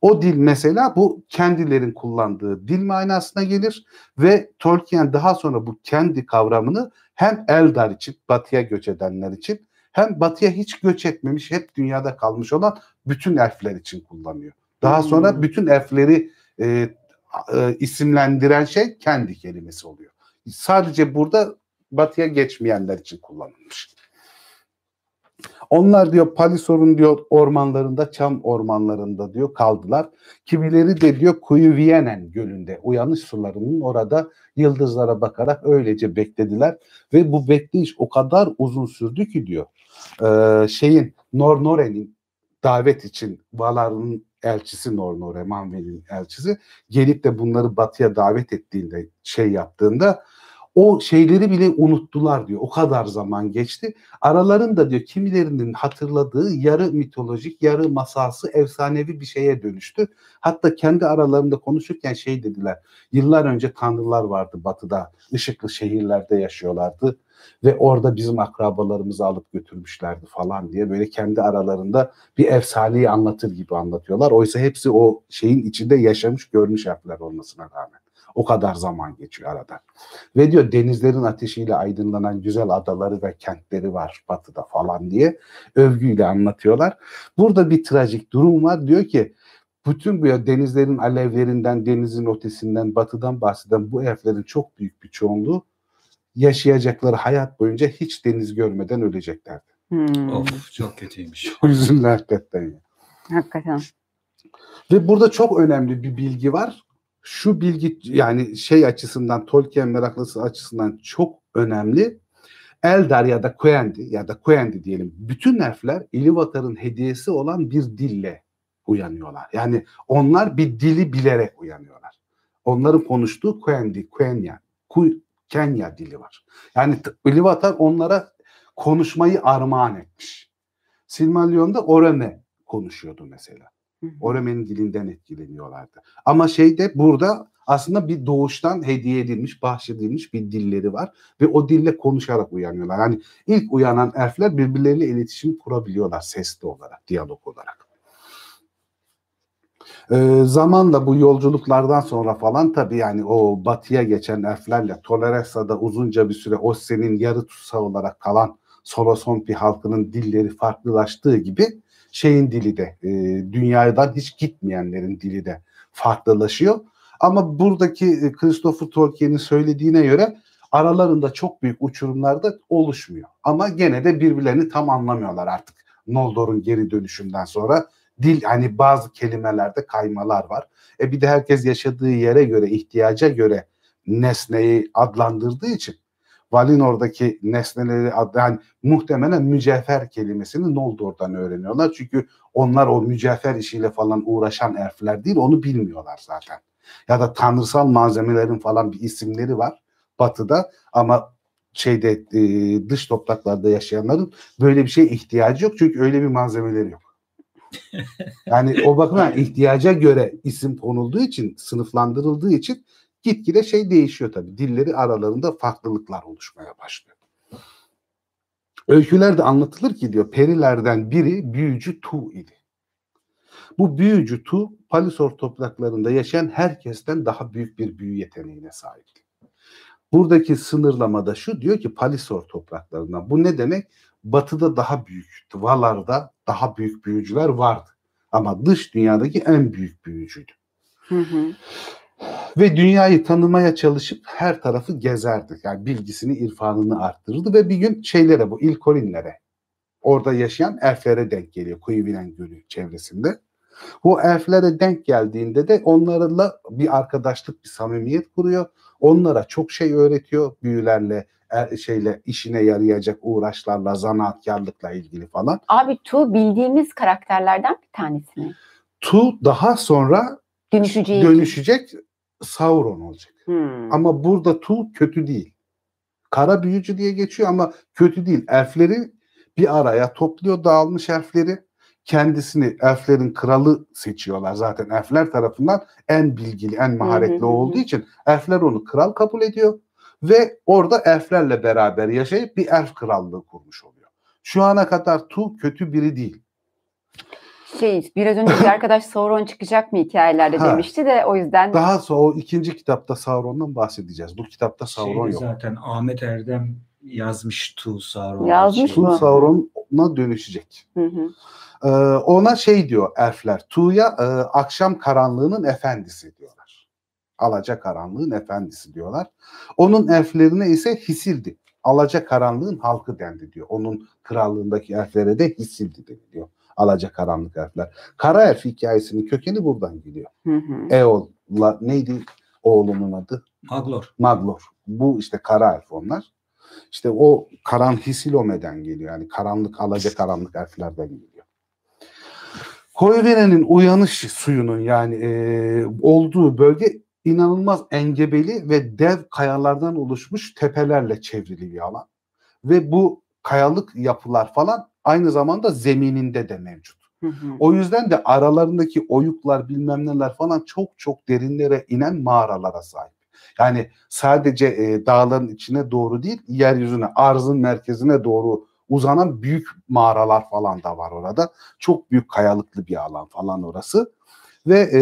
O dil mesela bu kendilerin kullandığı dil manasına gelir ve Tolkien daha sonra bu kendi kavramını hem Eldar için, batıya göç edenler için hem batıya hiç göç etmemiş, hep dünyada kalmış olan bütün elfler için kullanıyor. Daha sonra hmm. bütün elfleri e, e, isimlendiren şey kendi kelimesi oluyor. Sadece burada batıya geçmeyenler için kullanılmış. Onlar diyor Palisor'un diyor ormanlarında, çam ormanlarında diyor kaldılar. Kimileri de diyor Kuyu Vienen gölünde, uyanış sularının orada yıldızlara bakarak öylece beklediler. Ve bu bekleyiş o kadar uzun sürdü ki diyor. E, şeyin Nornore'nin davet için Valar'ın elçisi Nornore, Manwë'nin elçisi gelip de bunları batıya davet ettiğinde şey yaptığında o şeyleri bile unuttular diyor. O kadar zaman geçti. Aralarında diyor kimilerinin hatırladığı yarı mitolojik, yarı masalsı, efsanevi bir şeye dönüştü. Hatta kendi aralarında konuşurken şey dediler. Yıllar önce tanrılar vardı batıda. ışıklı şehirlerde yaşıyorlardı ve orada bizim akrabalarımızı alıp götürmüşlerdi falan diye böyle kendi aralarında bir efsaneyi anlatır gibi anlatıyorlar. Oysa hepsi o şeyin içinde yaşamış görmüş harfler olmasına rağmen. O kadar zaman geçiyor arada. Ve diyor denizlerin ateşiyle aydınlanan güzel adaları ve kentleri var batıda falan diye övgüyle anlatıyorlar. Burada bir trajik durum var. Diyor ki bütün bu denizlerin alevlerinden, denizin ötesinden, batıdan bahseden bu elflerin çok büyük bir çoğunluğu yaşayacakları hayat boyunca hiç deniz görmeden öleceklerdi. Hmm. Of çok kötüymüş. O yüzden hakikaten. Hakikaten. Ve burada çok önemli bir bilgi var. Şu bilgi yani şey açısından Tolkien meraklısı açısından çok önemli. Eldar ya da Quendi ya da Quendi diyelim. Bütün elfler Ilúvatar'ın hediyesi olan bir dille uyanıyorlar. Yani onlar bir dili bilerek uyanıyorlar. Onların konuştuğu Quendi, Quenya, Kenya dili var. Yani Ilúvatar onlara konuşmayı armağan etmiş. Silmarillion'da Oreme konuşuyordu mesela. Oreme'nin dilinden etkileniyorlardı. Ama şeyde burada aslında bir doğuştan hediye edilmiş, bahşedilmiş bir dilleri var ve o dille konuşarak uyanıyorlar. Yani ilk uyanan elfler birbirleriyle iletişim kurabiliyorlar sesli olarak, diyalog olarak. Ee, zamanla bu yolculuklardan sonra falan tabii yani o batıya geçen elflerle Toleressa'da uzunca bir süre Osse'nin yarı tutsağı olarak kalan Solosonpi halkının dilleri farklılaştığı gibi şeyin dili de e, dünyadan hiç gitmeyenlerin dili de farklılaşıyor. Ama buradaki e, Christopher Tolkien'in söylediğine göre aralarında çok büyük uçurumlar da oluşmuyor. Ama gene de birbirlerini tam anlamıyorlar artık Noldor'un geri dönüşünden sonra. Dil hani bazı kelimelerde kaymalar var. E bir de herkes yaşadığı yere göre, ihtiyaca göre nesneyi adlandırdığı için Valinor'daki nesneleri yani muhtemelen mücevher kelimesini Noldor'dan öğreniyorlar. Çünkü onlar o mücevher işiyle falan uğraşan elfler değil onu bilmiyorlar zaten. Ya da tanrısal malzemelerin falan bir isimleri var batıda ama şeyde e, dış topraklarda yaşayanların böyle bir şeye ihtiyacı yok çünkü öyle bir malzemeleri yok. Yani o bakımdan ihtiyaca göre isim konulduğu için, sınıflandırıldığı için gitgide şey değişiyor tabii. Dilleri aralarında farklılıklar oluşmaya başlıyor. Öykülerde anlatılır ki diyor perilerden biri büyücü Tu idi. Bu büyücü Tu Palisor topraklarında yaşayan herkesten daha büyük bir büyü yeteneğine sahip. Buradaki sınırlamada şu diyor ki Palisor topraklarından. Bu ne demek? Batıda daha büyük, Valar'da daha büyük büyücüler vardı. Ama dış dünyadaki en büyük büyücüydü. Hı hı ve dünyayı tanımaya çalışıp her tarafı gezerdi. Yani bilgisini, irfanını arttırırdı ve bir gün şeylere bu ilkolinlere orada yaşayan elflere denk geliyor Kuyuvinen Gölü çevresinde. Bu elflere denk geldiğinde de onlarla bir arkadaşlık, bir samimiyet kuruyor. Onlara çok şey öğretiyor büyülerle, er, şeyle işine yarayacak uğraşlarla, zanaatkarlıkla ilgili falan. Abi Tu bildiğimiz karakterlerden bir tanesi mi? Tu daha sonra dönüşecek, dönüşecek Sauron olacak. Hmm. Ama burada Tu kötü değil. Kara büyücü diye geçiyor ama kötü değil. Elfleri bir araya topluyor dağılmış elfleri. Kendisini elflerin kralı seçiyorlar zaten elfler tarafından en bilgili, en maharetli olduğu için elfler onu kral kabul ediyor ve orada elflerle beraber yaşayıp bir elf krallığı kurmuş oluyor. Şu ana kadar Tu kötü biri değil şey biraz önce bir arkadaş Sauron çıkacak mı hikayelerde ha. demişti de o yüzden. Daha sonra o ikinci kitapta Sauron'dan bahsedeceğiz. Bu kitapta Sauron şey, yok. Zaten Ahmet Erdem yazmış Tu Sauron. Yazmış şey. mı? Tu Sauron'a dönüşecek. Hı hı. Ee, ona şey diyor elfler. Tu'ya e, akşam karanlığının efendisi diyorlar. Alaca karanlığın efendisi diyorlar. Onun elflerine ise Hisildi. Alaca karanlığın halkı dendi diyor. Onun krallığındaki elflere de Hisildi deniliyor. Alaca karanlık elfler. Kara elf hikayesinin kökeni buradan geliyor. Hı hı. Eol'la neydi oğlunun adı? Maglor. Maglor. Bu işte kara elf onlar. İşte o Karan Hisilome'den geliyor. Yani karanlık, alaca karanlık elflerden geliyor. Koyvere'nin uyanış suyunun yani e, olduğu bölge inanılmaz engebeli ve dev kayalardan oluşmuş tepelerle çevrili bir alan. Ve bu kayalık yapılar falan aynı zamanda zemininde de mevcut. Hı hı. O yüzden de aralarındaki oyuklar bilmem neler falan çok çok derinlere inen mağaralara sahip. Yani sadece e, dağların içine doğru değil, yeryüzüne, arzın merkezine doğru uzanan büyük mağaralar falan da var orada. Çok büyük kayalıklı bir alan falan orası. Ve e,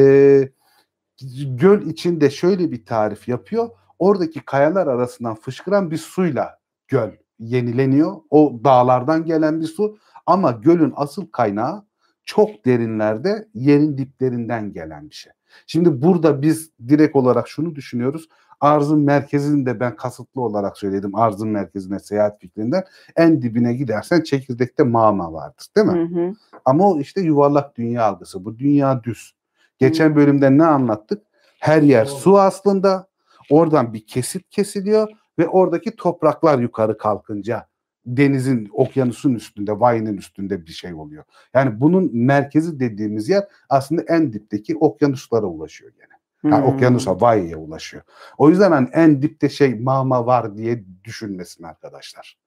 göl içinde şöyle bir tarif yapıyor. Oradaki kayalar arasından fışkıran bir suyla göl yenileniyor. O dağlardan gelen bir su ama gölün asıl kaynağı çok derinlerde yerin diplerinden gelen bir şey. Şimdi burada biz direkt olarak şunu düşünüyoruz. Arzın merkezini de ben kasıtlı olarak söyledim. Arzın merkezine seyahat fikrinden en dibine gidersen çekirdekte mağma vardır değil mi? Hı hı. Ama o işte yuvarlak dünya algısı. Bu dünya düz. Geçen bölümde ne anlattık? Her yer su aslında. Oradan bir kesit kesiliyor ve oradaki topraklar yukarı kalkınca denizin, okyanusun üstünde, vayının üstünde bir şey oluyor. Yani bunun merkezi dediğimiz yer aslında en dipteki okyanuslara ulaşıyor gene. Yani hmm. okyanusa, vayıya ulaşıyor. O yüzden hani en dipte şey mama var diye düşünmesin arkadaşlar.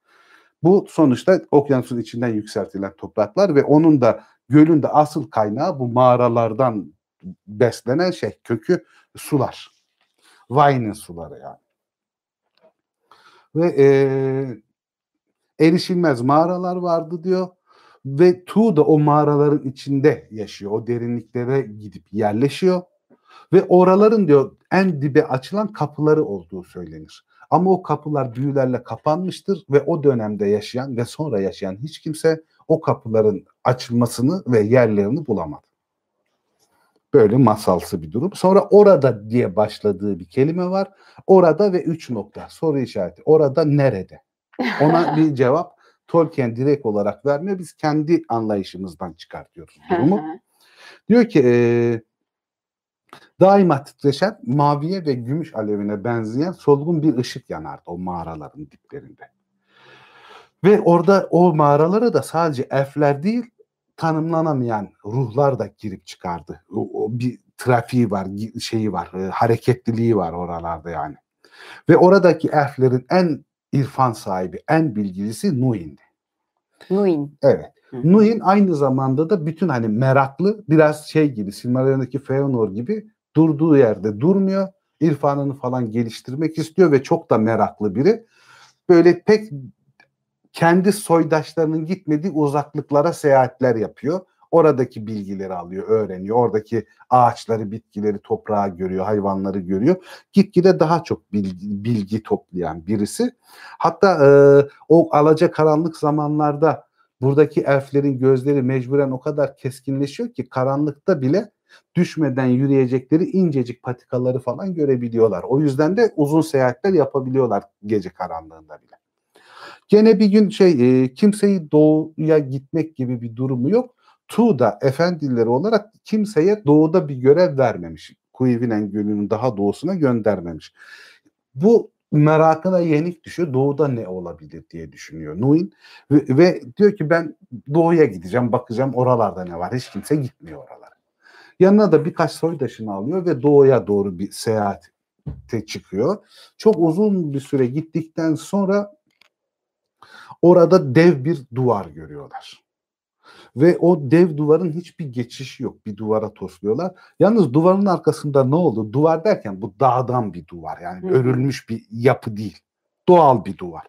Bu sonuçta okyanusun içinden yükseltilen topraklar ve onun da gölün de asıl kaynağı bu mağaralardan beslenen şey kökü sular. Vayının suları yani. Ve e, erişilmez mağaralar vardı diyor. Ve Tu da o mağaraların içinde yaşıyor. O derinliklere gidip yerleşiyor. Ve oraların diyor en dibe açılan kapıları olduğu söylenir. Ama o kapılar büyülerle kapanmıştır ve o dönemde yaşayan ve sonra yaşayan hiç kimse o kapıların açılmasını ve yerlerini bulamadı. Böyle masalsı bir durum. Sonra orada diye başladığı bir kelime var. Orada ve üç nokta soru işareti. Orada nerede? Ona bir cevap Tolkien direkt olarak vermiyor. Biz kendi anlayışımızdan çıkartıyoruz durumu. Diyor ki e, daima titreşen maviye ve gümüş alevine benzeyen solgun bir ışık yanardı o mağaraların diplerinde. Ve orada o mağaralara da sadece elfler değil tanımlanamayan ruhlar da girip çıkardı. O, o bir trafiği var, şeyi var, e, hareketliliği var oralarda yani. Ve oradaki elflerin en irfan sahibi, en bilgilisi Nuin'di. Nuin. Evet. Hı. Nuin aynı zamanda da bütün hani meraklı biraz şey gibi Silmarillion'daki Feanor gibi durduğu yerde durmuyor. İrfanını falan geliştirmek istiyor ve çok da meraklı biri. Böyle pek kendi soydaşlarının gitmediği uzaklıklara seyahatler yapıyor. Oradaki bilgileri alıyor, öğreniyor. Oradaki ağaçları, bitkileri, toprağı görüyor, hayvanları görüyor. Gitgide daha çok bilgi, bilgi toplayan birisi. Hatta e, o alaca karanlık zamanlarda buradaki elflerin gözleri mecburen o kadar keskinleşiyor ki karanlıkta bile düşmeden yürüyecekleri incecik patikaları falan görebiliyorlar. O yüzden de uzun seyahatler yapabiliyorlar gece karanlığında bile. Gene bir gün şey e, kimseyi doğuya gitmek gibi bir durumu yok. Tuğda efendileri olarak kimseye doğuda bir görev vermemiş. Kuyvinen Gölü'nün daha doğusuna göndermemiş. Bu merakına yenik düşüyor. Doğuda ne olabilir diye düşünüyor Nuin. Ve, ve diyor ki ben doğuya gideceğim bakacağım oralarda ne var. Hiç kimse gitmiyor oralara. Yanına da birkaç soydaşını alıyor ve doğuya doğru bir seyahate çıkıyor. Çok uzun bir süre gittikten sonra orada dev bir duvar görüyorlar. Ve o dev duvarın hiçbir geçişi yok. Bir duvara tosluyorlar. Yalnız duvarın arkasında ne oldu? Duvar derken bu dağdan bir duvar. Yani Hı. örülmüş bir yapı değil. Doğal bir duvar.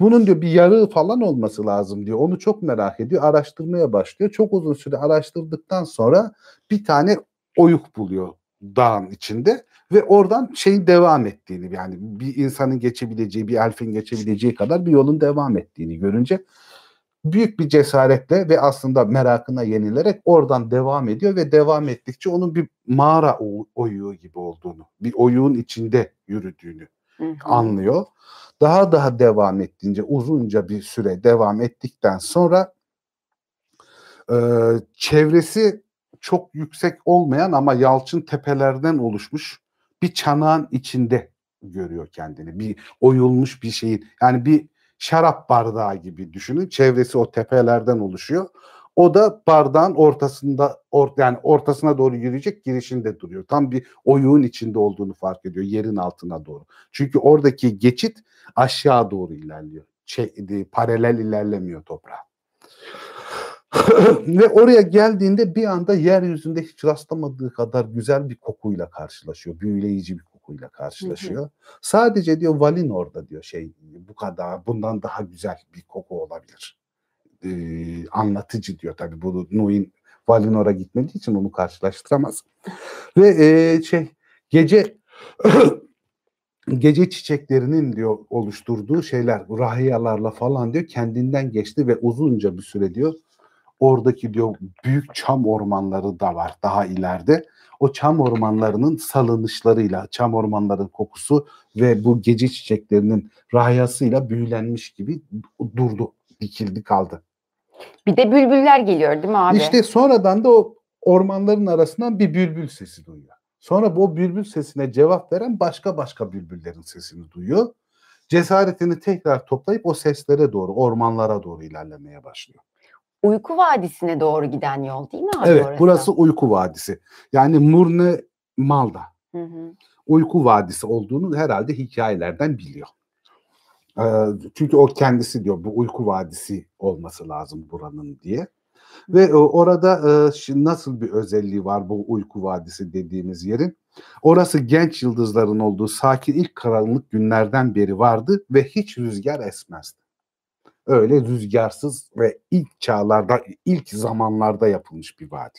Bunun diyor bir yarığı falan olması lazım diyor. Onu çok merak ediyor. Araştırmaya başlıyor. Çok uzun süre araştırdıktan sonra bir tane oyuk buluyor dağın içinde ve oradan şeyin devam ettiğini yani bir insanın geçebileceği bir elfin geçebileceği kadar bir yolun devam ettiğini görünce büyük bir cesaretle ve aslında merakına yenilerek oradan devam ediyor ve devam ettikçe onun bir mağara oyuğu gibi olduğunu, bir oyuğun içinde yürüdüğünü hı hı. anlıyor. Daha daha devam ettiğince uzunca bir süre devam ettikten sonra e, çevresi çok yüksek olmayan ama yalçın tepelerden oluşmuş bir çanağın içinde görüyor kendini. Bir oyulmuş bir şeyin yani bir şarap bardağı gibi düşünün. Çevresi o tepelerden oluşuyor. O da bardağın ortasında or, yani ortasına doğru yürüyecek girişinde duruyor. Tam bir oyuğun içinde olduğunu fark ediyor yerin altına doğru. Çünkü oradaki geçit aşağı doğru ilerliyor. Şey, paralel ilerlemiyor toprağa. Ve oraya geldiğinde bir anda yeryüzünde hiç rastlamadığı kadar güzel bir kokuyla karşılaşıyor. Büyüleyici bir kokuyla karşılaşıyor. Hı hı. Sadece diyor Valin orada diyor şey bu kadar bundan daha güzel bir koku olabilir. Ee, anlatıcı diyor tabii bu Nuin Valinor'a gitmediği için onu karşılaştıramaz. Ve e, şey gece gece çiçeklerinin diyor oluşturduğu şeyler rahiyalarla falan diyor kendinden geçti ve uzunca bir süre diyor oradaki diyor büyük çam ormanları da var daha ileride. O çam ormanlarının salınışlarıyla, çam ormanların kokusu ve bu gece çiçeklerinin rahiyasıyla büyülenmiş gibi durdu, dikildi kaldı. Bir de bülbüller geliyor değil mi abi? İşte sonradan da o ormanların arasından bir bülbül sesi duyuyor. Sonra bu bülbül sesine cevap veren başka başka bülbüllerin sesini duyuyor. Cesaretini tekrar toplayıp o seslere doğru, ormanlara doğru ilerlemeye başlıyor. Uyku Vadisi'ne doğru giden yol değil mi abi Evet, orası? burası Uyku Vadisi. Yani Murne Malda. Hı hı. Uyku Vadisi olduğunu herhalde hikayelerden biliyor. Ee, çünkü o kendisi diyor bu Uyku Vadisi olması lazım buranın diye. Ve e, orada e, nasıl bir özelliği var bu Uyku Vadisi dediğimiz yerin? Orası genç yıldızların olduğu sakin ilk karanlık günlerden beri vardı ve hiç rüzgar esmezdi. Öyle rüzgarsız ve ilk çağlarda, ilk zamanlarda yapılmış bir vadi.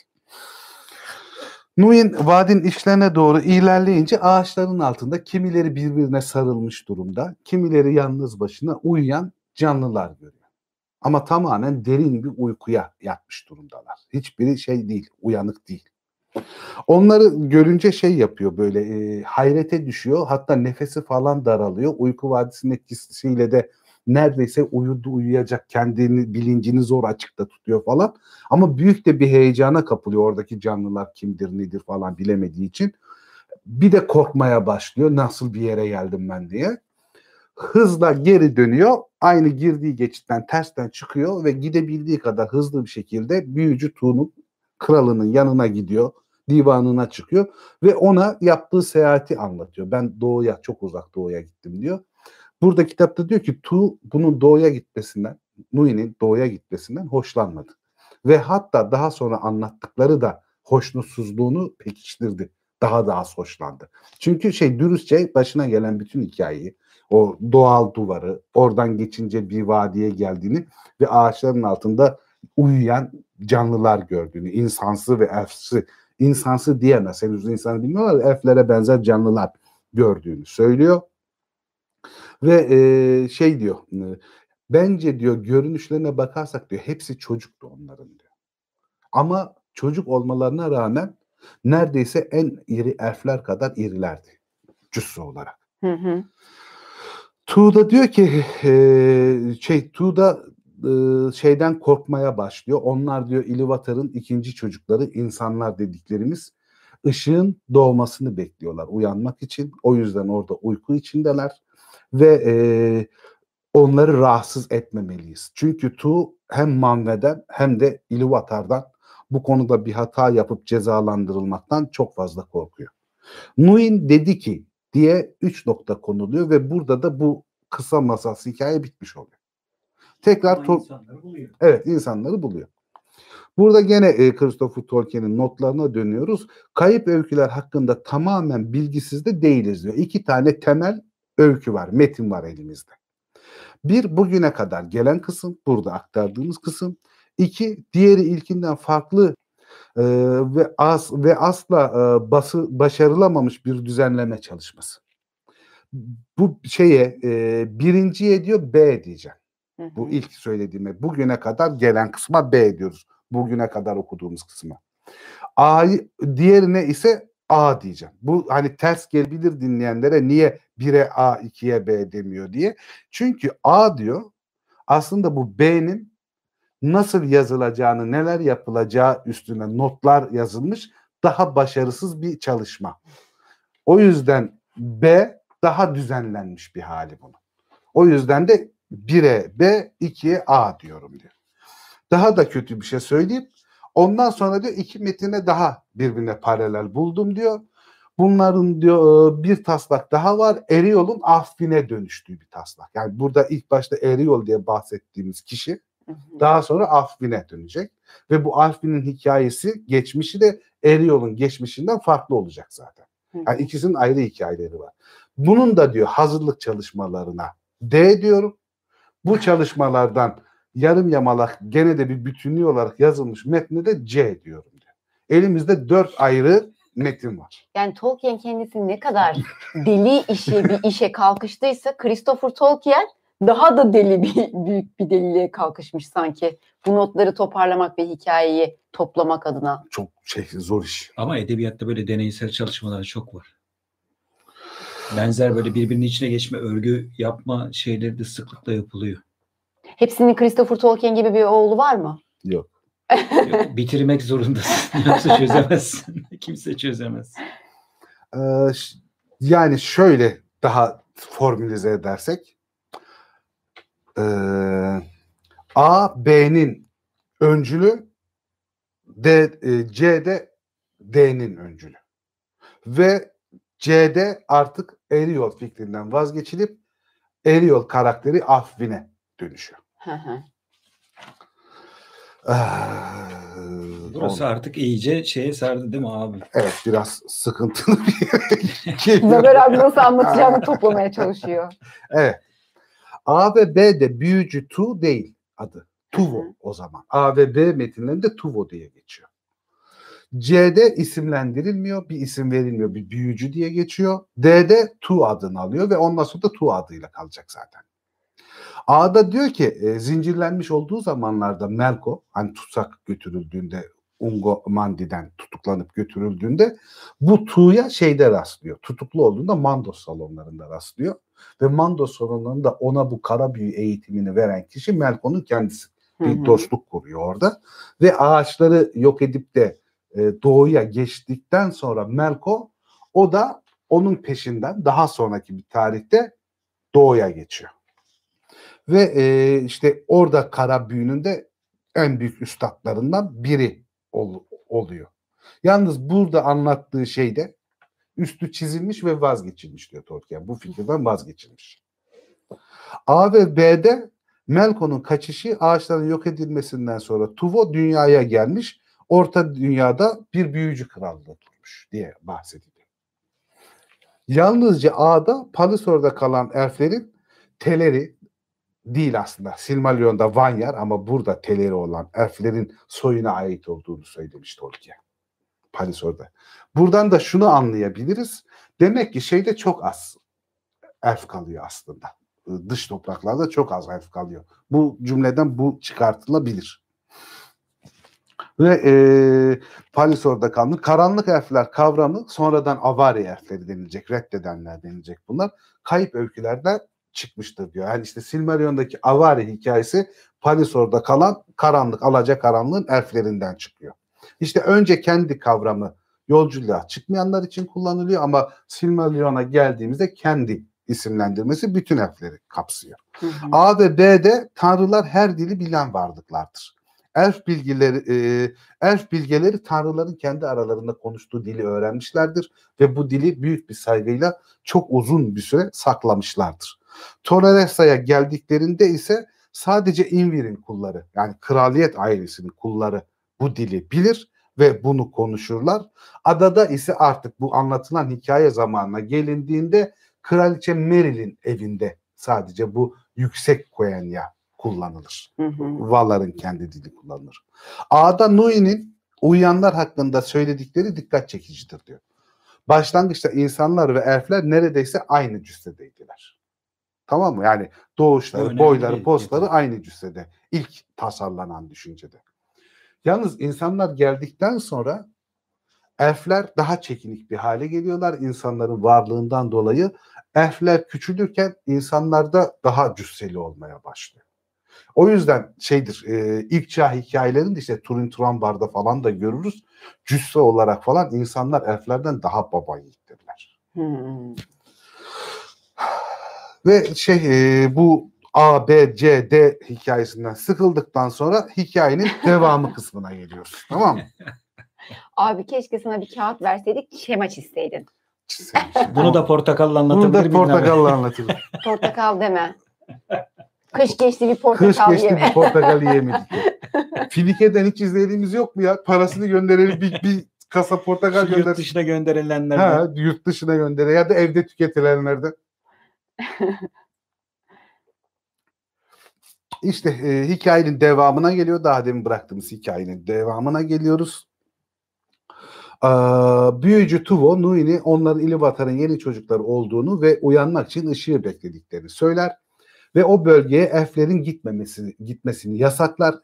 Nuhin vadinin içlerine doğru ilerleyince ağaçların altında kimileri birbirine sarılmış durumda, kimileri yalnız başına uyuyan canlılar görüyor. Ama tamamen derin bir uykuya yatmış durumdalar. Hiçbiri şey değil, uyanık değil. Onları görünce şey yapıyor böyle e, hayrete düşüyor. Hatta nefesi falan daralıyor. Uyku vadisinin etkisiyle de neredeyse uyudu uyuyacak kendini bilincini zor açıkta tutuyor falan. Ama büyük de bir heyecana kapılıyor oradaki canlılar kimdir nedir falan bilemediği için. Bir de korkmaya başlıyor nasıl bir yere geldim ben diye. Hızla geri dönüyor. Aynı girdiği geçitten tersten çıkıyor ve gidebildiği kadar hızlı bir şekilde büyücü Tuğ'un kralının yanına gidiyor. Divanına çıkıyor ve ona yaptığı seyahati anlatıyor. Ben doğuya çok uzak doğuya gittim diyor. Burada kitapta diyor ki Tu bunun doğuya gitmesinden, Nui'nin doğuya gitmesinden hoşlanmadı. Ve hatta daha sonra anlattıkları da hoşnutsuzluğunu pekiştirdi. Daha da az hoşlandı. Çünkü şey dürüstçe başına gelen bütün hikayeyi, o doğal duvarı, oradan geçince bir vadiye geldiğini ve ağaçların altında uyuyan canlılar gördüğünü, insansı ve elfsi, insansı diyemez, henüz insanı bilmiyorlar, elflere benzer canlılar gördüğünü söylüyor. Ve e, şey diyor, e, bence diyor görünüşlerine bakarsak diyor hepsi çocuktu onların diyor. Ama çocuk olmalarına rağmen neredeyse en iri elfler kadar irilerdi cüssü olarak. Hı hı. Tuğda diyor ki e, şey Tuğda e, şeyden korkmaya başlıyor. Onlar diyor İlivatar'ın ikinci çocukları insanlar dediklerimiz ışığın doğmasını bekliyorlar uyanmak için. O yüzden orada uyku içindeler ve e, onları rahatsız etmemeliyiz. Çünkü Tu hem Manve'den hem de İlivatar'dan bu konuda bir hata yapıp cezalandırılmaktan çok fazla korkuyor. Nuin dedi ki diye üç nokta konuluyor ve burada da bu kısa masası hikaye bitmiş oluyor. Tekrar Ama to- insanları buluyor. Evet insanları buluyor. Burada gene e, Christopher Tolkien'in notlarına dönüyoruz. Kayıp öyküler hakkında tamamen bilgisiz de değiliz diyor. İki tane temel öykü var, metin var elimizde. Bir bugüne kadar gelen kısım, burada aktardığımız kısım. İki diğeri ilkinden farklı e, ve as ve asla e, bası başarılamamış bir düzenleme çalışması. Bu şeye e, birinciye diyor B diyeceğim. Hı hı. Bu ilk söylediğime bugüne kadar gelen kısma B diyoruz. Bugüne kadar okuduğumuz kısma. A'yı diğerine ise A diyeceğim. Bu hani ters gelebilir dinleyenlere niye 1'e A 2'ye B demiyor diye. Çünkü A diyor aslında bu B'nin nasıl yazılacağını, neler yapılacağı üstüne notlar yazılmış daha başarısız bir çalışma. O yüzden B daha düzenlenmiş bir hali bunun. O yüzden de 1'e B, 2'ye A diyorum diyor. Daha da kötü bir şey söyleyeyim. Ondan sonra diyor iki metine daha birbirine paralel buldum diyor. Bunların diyor e, bir taslak daha var. Eriyol'un Affin'e dönüştüğü bir taslak. Yani burada ilk başta Eriyol diye bahsettiğimiz kişi daha sonra Affin'e dönecek. Ve bu Affin'in hikayesi geçmişi de Eriyol'un geçmişinden farklı olacak zaten. Yani ikisinin ayrı hikayeleri var. Bunun da diyor hazırlık çalışmalarına D diyorum. Bu çalışmalardan yarım yamalak gene de bir bütünlüğü olarak yazılmış metne de C diyorum diyor. Elimizde dört ayrı metin var. Yani Tolkien kendisi ne kadar deli işe bir işe kalkıştıysa Christopher Tolkien daha da deli bir büyük bir deliliğe kalkışmış sanki. Bu notları toparlamak ve hikayeyi toplamak adına. Çok şey zor iş. Ama edebiyatta böyle deneysel çalışmalar çok var. Benzer böyle birbirinin içine geçme, örgü yapma şeyleri de sıklıkla yapılıyor. Hepsinin Christopher Tolkien gibi bir oğlu var mı? Yok. Yok, bitirmek zorundasın. Yoksa çözemezsin. Kimse çözemez. Ee, yani şöyle daha formülize edersek ee, A B'nin öncülü D, e, C'de D'nin öncülü ve C'de artık Eriol fikrinden vazgeçilip Eriol karakteri Afvin'e dönüşüyor. Hı hı. Ah, Burası artık iyice şeye sardı değil mi abi? Evet biraz sıkıntılı bir geliyor. Zafer abi nasıl anlatacağını toplamaya çalışıyor. Evet. A ve B de büyücü tu değil adı. Tuvo o zaman. A ve B metinlerinde Tuvo diye geçiyor. C'de isimlendirilmiyor, bir isim verilmiyor, bir büyücü diye geçiyor. D'de Tu adını alıyor ve ondan sonra da Tu adıyla kalacak zaten. A'da diyor ki e, zincirlenmiş olduğu zamanlarda Melko hani tutsak götürüldüğünde Ungo Mandi'den tutuklanıp götürüldüğünde bu Tu'ya şeyde rastlıyor. Tutuklu olduğunda Mandos salonlarında rastlıyor. Ve Mandos salonlarında ona bu kara büyü eğitimini veren kişi Melko'nun kendisi. Hı Bir dostluk kuruyor orada. Ve ağaçları yok edip de e, doğuya geçtikten sonra Melko o da onun peşinden daha sonraki bir tarihte doğuya geçiyor. Ve e, işte orada kara büyünün de en büyük üstadlarından biri ol- oluyor. Yalnız burada anlattığı şeyde üstü çizilmiş ve vazgeçilmiş diyor Tolkien. Bu fikirden vazgeçilmiş. A ve B'de Melkon'un kaçışı ağaçların yok edilmesinden sonra Tuvo dünyaya gelmiş. Orta dünyada bir büyücü krallığı kurmuş diye bahsediliyor. Yalnızca A'da Palisor'da kalan elflerin teleri değil aslında. Silmarillion'da Vanyar ama burada teleri olan elflerin soyuna ait olduğunu söylemiş Tolkien. Palisor'da. Buradan da şunu anlayabiliriz. Demek ki şeyde çok az elf kalıyor aslında. Dış topraklarda çok az elf kalıyor. Bu cümleden bu çıkartılabilir. Ve e, Palisor'da kalmış. Karanlık elfler kavramı sonradan avari elfleri denilecek, reddedenler denilecek bunlar. Kayıp öykülerden çıkmıştır diyor. Yani işte Silmarillion'daki avari hikayesi Palisor'da kalan karanlık, alaca karanlığın elflerinden çıkıyor. İşte önce kendi kavramı yolculuğa çıkmayanlar için kullanılıyor ama Silmarillion'a geldiğimizde kendi isimlendirmesi bütün elfleri kapsıyor. Hı hı. A ve B'de tanrılar her dili bilen varlıklardır. Elf bilgileri, e, elf bilgeleri tanrıların kendi aralarında konuştuğu dili öğrenmişlerdir ve bu dili büyük bir saygıyla çok uzun bir süre saklamışlardır. Toreresa'ya geldiklerinde ise sadece Invir'in kulları yani kraliyet ailesinin kulları bu dili bilir ve bunu konuşurlar. Adada ise artık bu anlatılan hikaye zamanına gelindiğinde Kraliçe Meril'in evinde sadece bu yüksek Quenya kullanılır. Hı hı. Valar'ın kendi dili kullanılır. A'da Nui'nin uyuyanlar hakkında söyledikleri dikkat çekicidir diyor. Başlangıçta insanlar ve elfler neredeyse aynı cüssedeydiler. Tamam mı? Yani doğuşları, Önemli boyları, bir postları detay. aynı cüssede. İlk tasarlanan düşüncede. Yalnız insanlar geldikten sonra elfler daha çekinik bir hale geliyorlar insanların varlığından dolayı. Elfler küçülürken insanlar da daha cüsseli olmaya başlıyor. O yüzden şeydir e, ilk çağ hikayelerinde işte Turin Turambar'da falan da görürüz. Cüsse olarak falan insanlar elflerden daha baba yiğittirler. Hı. Ve şey e, bu A, B, C, D hikayesinden sıkıldıktan sonra hikayenin devamı kısmına geliyoruz. Tamam mı? Abi keşke sana bir kağıt verseydik şema çizseydin. Bunu da portakalla Bunu anlatabilir da miyim? portakalla anlatırım. Portakal deme. Kış geçti bir Kış portakal geçti yeme. bir portakal yiyemedik. Filike'den hiç izlediğimiz yok mu ya? Parasını gönderelim bir, bir kasa portakal Yurt gönder. dışına gönderilenlerden. Ha, yurt dışına göndere ya da evde tüketilenlerden. İşte e, hikayenin devamına geliyor. Daha demin bıraktığımız hikayenin devamına geliyoruz. Ee, büyücü Tuvo Nui'ni onların İlivatar'ın yeni çocukları olduğunu ve uyanmak için ışığı beklediklerini söyler ve o bölgeye elflerin gitmemesi gitmesini yasaklar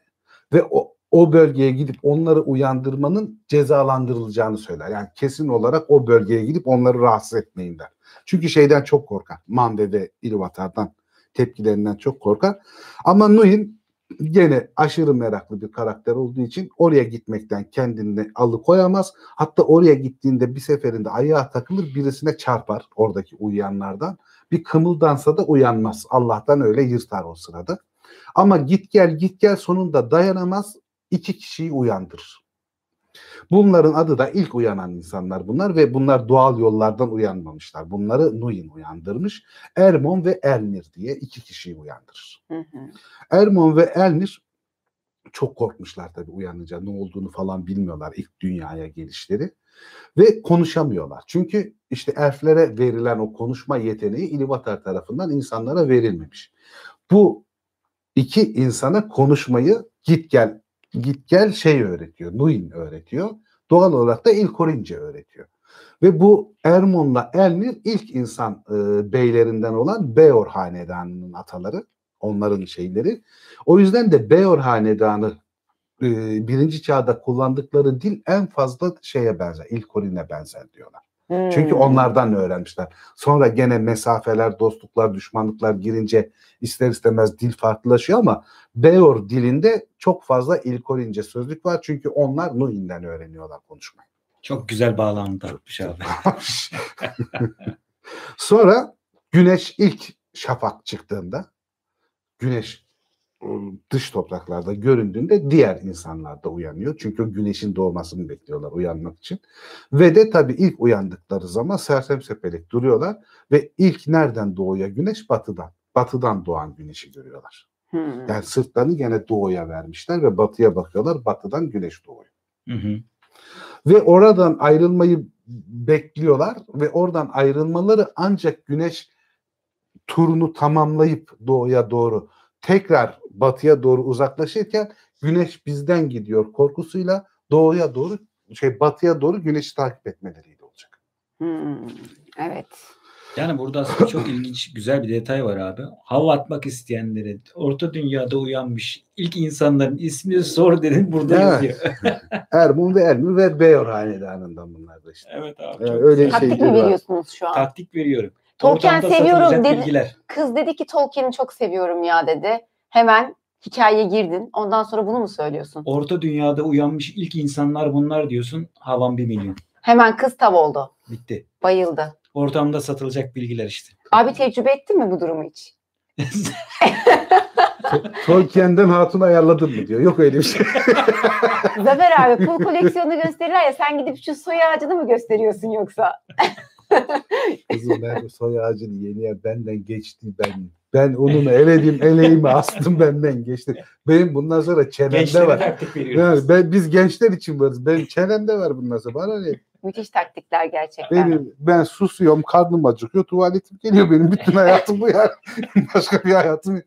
ve o o bölgeye gidip onları uyandırmanın cezalandırılacağını söyler. Yani kesin olarak o bölgeye gidip onları rahatsız etmeyin der. Çünkü şeyden çok korkar. Mande ve İlivatar'dan tepkilerinden çok korkar. Ama Nuin gene aşırı meraklı bir karakter olduğu için oraya gitmekten kendini alıkoyamaz. Hatta oraya gittiğinde bir seferinde ayağa takılır birisine çarpar oradaki uyuyanlardan. Bir kımıldansa da uyanmaz. Allah'tan öyle yırtar o sırada. Ama git gel git gel sonunda dayanamaz iki kişiyi uyandırır. Bunların adı da ilk uyanan insanlar bunlar ve bunlar doğal yollardan uyanmamışlar. Bunları Nuyin uyandırmış. Ermon ve Elnir diye iki kişiyi uyandırır. Hı hı. Ermon ve Elnir çok korkmuşlar tabii uyanınca ne olduğunu falan bilmiyorlar ilk dünyaya gelişleri ve konuşamıyorlar. Çünkü işte elflere verilen o konuşma yeteneği İlivatar tarafından insanlara verilmemiş. Bu iki insana konuşmayı git gel git gel şey öğretiyor. Nuin öğretiyor. Doğal olarak da İlkorince öğretiyor. Ve bu Ermon'la Elnir ilk insan e, beylerinden olan Beor hanedanının ataları. Onların şeyleri. O yüzden de Beor hanedanı e, birinci çağda kullandıkları dil en fazla şeye benzer. İlkorin'e benzer diyorlar. Çünkü Hmm. onlardan öğrenmişler. Sonra gene mesafeler, dostluklar, düşmanlıklar girince ister istemez dil farklılaşıyor ama Beor dilinde çok fazla İlkorince sözlük var. Çünkü onlar Nuhin'den öğreniyorlar konuşmayı. Çok güzel bağlantı yapmış abi. Sonra güneş ilk şafak çıktığında güneş dış topraklarda göründüğünde diğer insanlar da uyanıyor. Çünkü o güneşin doğmasını bekliyorlar uyanmak için. Ve de tabii ilk uyandıkları zaman sersem sepelek duruyorlar ve ilk nereden doğuyor güneş? Batıdan. Batıdan doğan güneşi görüyorlar. Hmm. Yani sırtlarını gene doğuya vermişler ve batıya bakıyorlar. Batıdan güneş doğuyor. Hı hı. Ve oradan ayrılmayı bekliyorlar ve oradan ayrılmaları ancak güneş turunu tamamlayıp doğuya doğru tekrar batıya doğru uzaklaşırken güneş bizden gidiyor korkusuyla doğuya doğru şey batıya doğru güneşi takip etmeleriyle olacak. Hmm. Evet. Yani burada aslında çok ilginç, güzel bir detay var abi. Hava atmak isteyenleri, orta dünyada uyanmış ilk insanların ismini sor dedin burada Evet. yazıyor. Ermun ve Elmir ve Beyor hanedanından bunlar da işte. evet abi. Ee, öyle güzel. şey Taktik mi veriyorsunuz şu an? Taktik veriyorum. Tolkien Ortamda seviyorum dedi. bilgiler. Kız dedi ki Tolkien'i çok seviyorum ya dedi. Hemen hikayeye girdin. Ondan sonra bunu mu söylüyorsun? Orta dünyada uyanmış ilk insanlar bunlar diyorsun. Havan bir milyon. Hemen kız tav oldu. Bitti. Bayıldı. Ortamda satılacak bilgiler işte. Abi tecrübe ettin mi bu durumu hiç? Tolkien'den hatun ayarladın mı diyor. Yok öyle bir şey. Zafer abi pul koleksiyonunu gösterirler ya sen gidip şu soy ağacını mı gösteriyorsun yoksa? Kızım ben soy ağacını yeni yer benden geçti ben. Ben onun eledim eleğimi astım benden geçti. Benim bundan sonra çenemde Gençlere var. Yani ben, biz gençler için varız. Benim çenemde var bundan sonra. Bana ne? Müthiş taktikler gerçekten. Benim, ben susuyorum, karnım acıkıyor, tuvaletim geliyor. Benim bütün hayatım bu yani. Başka bir hayatım yok.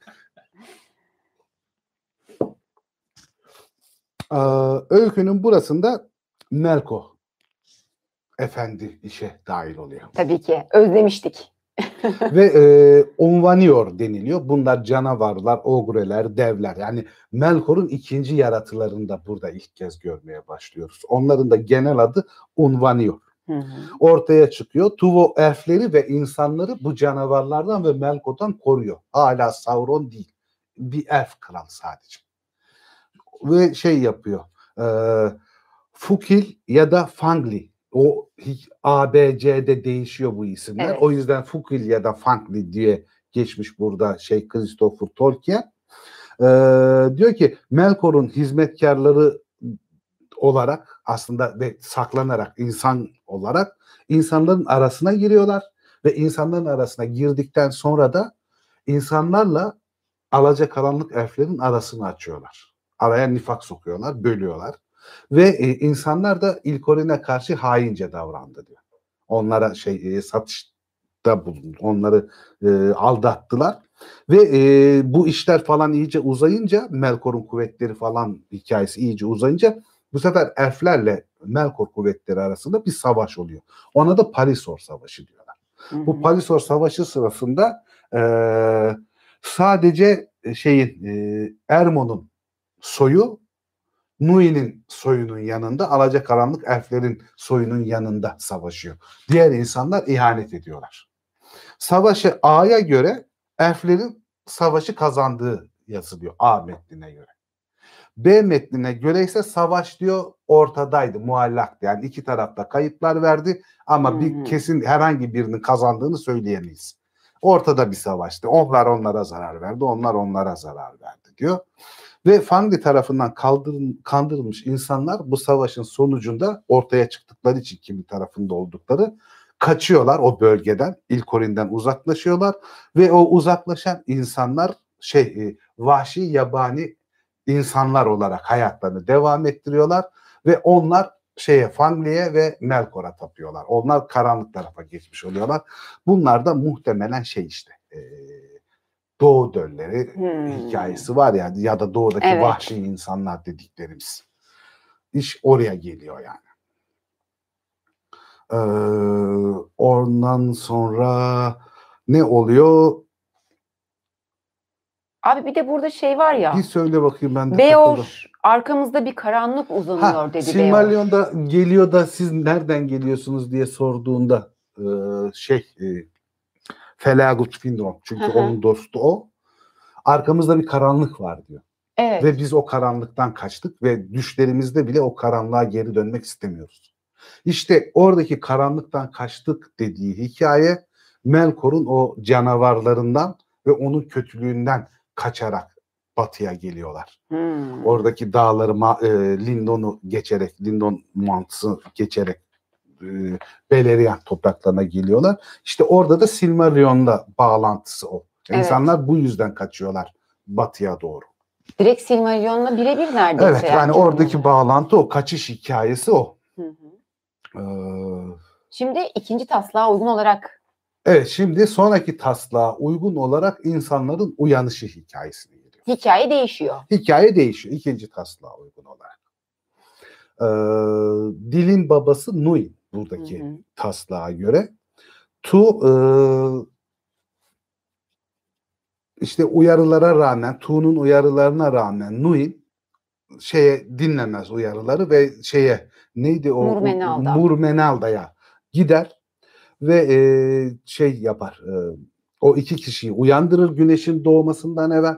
Aa, öykünün burasında Melko efendi işe dahil oluyor. Tabii ki. Özlemiştik. Ve e, Onvanior deniliyor. Bunlar canavarlar, ogreler, devler. Yani Melkor'un ikinci yaratılarını da burada ilk kez görmeye başlıyoruz. Onların da genel adı hı. Ortaya çıkıyor. Tuvo elfleri ve insanları bu canavarlardan ve Melkor'dan koruyor. Hala Sauron değil. Bir elf kral sadece. Ve şey yapıyor. E, Fukil ya da Fangli. O hi- A, B, C'de değişiyor bu isimler. Evet. O yüzden Fukil ya da Fangli diye geçmiş burada şey Christopher Tolkien. Ee, diyor ki Melkor'un hizmetkarları olarak aslında ve saklanarak insan olarak insanların arasına giriyorlar ve insanların arasına girdikten sonra da insanlarla alacakaranlık elflerin arasını açıyorlar. Araya nifak sokuyorlar, bölüyorlar. Ve e, insanlar da İlkorin'e karşı haince davrandı diyor. Onlara şey e, satışta bulundu. Onları e, aldattılar. Ve e, bu işler falan iyice uzayınca Melkor'un kuvvetleri falan hikayesi iyice uzayınca bu sefer elflerle Melkor kuvvetleri arasında bir savaş oluyor. Ona da Palisor Savaşı diyorlar. Hı Bu hı. Palisor Savaşı sırasında e, sadece şeyin e, Ermon'un soyu Nui'nin soyunun yanında, alacakaranlık elflerin soyunun yanında savaşıyor. Diğer insanlar ihanet ediyorlar. Savaşı A'ya göre elflerin savaşı kazandığı yazılıyor A metnine göre. B metnine göre ise savaş diyor ortadaydı, muallaktı. Yani iki tarafta kayıplar verdi ama hı. bir kesin herhangi birinin kazandığını söyleyemeyiz. Ortada bir savaştı. Onlar onlara zarar verdi, onlar onlara zarar verdi diyor. Ve Fangri tarafından kaldırın, kandırılmış insanlar bu savaşın sonucunda ortaya çıktıkları için kimin tarafında oldukları kaçıyorlar o bölgeden. İlkorin'den uzaklaşıyorlar ve o uzaklaşan insanlar şey e, vahşi yabani insanlar olarak hayatlarını devam ettiriyorlar ve onlar şeye Fangli'ye ve Melkor'a tapıyorlar. Onlar karanlık tarafa geçmiş oluyorlar. Bunlar da muhtemelen şey işte e, Doğu dölleri Hmm. hikayesi var yani ya da doğudaki Evet. vahşi insanlar dediklerimiz. İş oraya geliyor yani. Ee, ondan sonra ne oluyor? Abi bir de burada şey var ya. Bir söyle bakayım ben de takıldım. Beor arkamızda bir karanlık uzanıyor Ha, dedi Beor. Silmarillion'da geliyor da siz nereden geliyorsunuz diye sorduğunda e, şey e, Felagut Finron çünkü Hı hı. onun dostu o. Arkamızda bir karanlık var diyor. Evet. Ve biz o karanlıktan kaçtık ve düşlerimizde bile o karanlığa geri dönmek istemiyoruz. İşte oradaki karanlıktan kaçtık dediği hikaye Melkor'un o canavarlarından ve onun kötülüğünden kaçarak batıya geliyorlar. Hmm. Oradaki dağları e, Lindon'u geçerek, Lindon mantısı geçerek e, Beleriand topraklarına geliyorlar. İşte orada da Silmarillion'la bağlantısı o. Evet. İnsanlar bu yüzden kaçıyorlar batıya doğru. Direkt Silmarillion'la birebir neredeyse. Evet yani oradaki bağlantı o kaçış hikayesi o. Hı hı. Ee, Şimdi ikinci taslağa uygun olarak evet şimdi sonraki taslağa uygun olarak insanların uyanışı hikayesine geliyor. hikaye değişiyor. Hikaye değişiyor ikinci taslağa uygun olarak. Ee, dilin babası Nuin buradaki Hı hı. taslağa göre. Tu e, işte uyarılara rağmen, Tu'nun uyarılarına rağmen Nuin şeye dinlemez uyarıları ve şeye neydi o Murmenalda. Murmenalda'ya gider ve e, şey yapar. e, o iki kişiyi uyandırır güneşin doğmasından evvel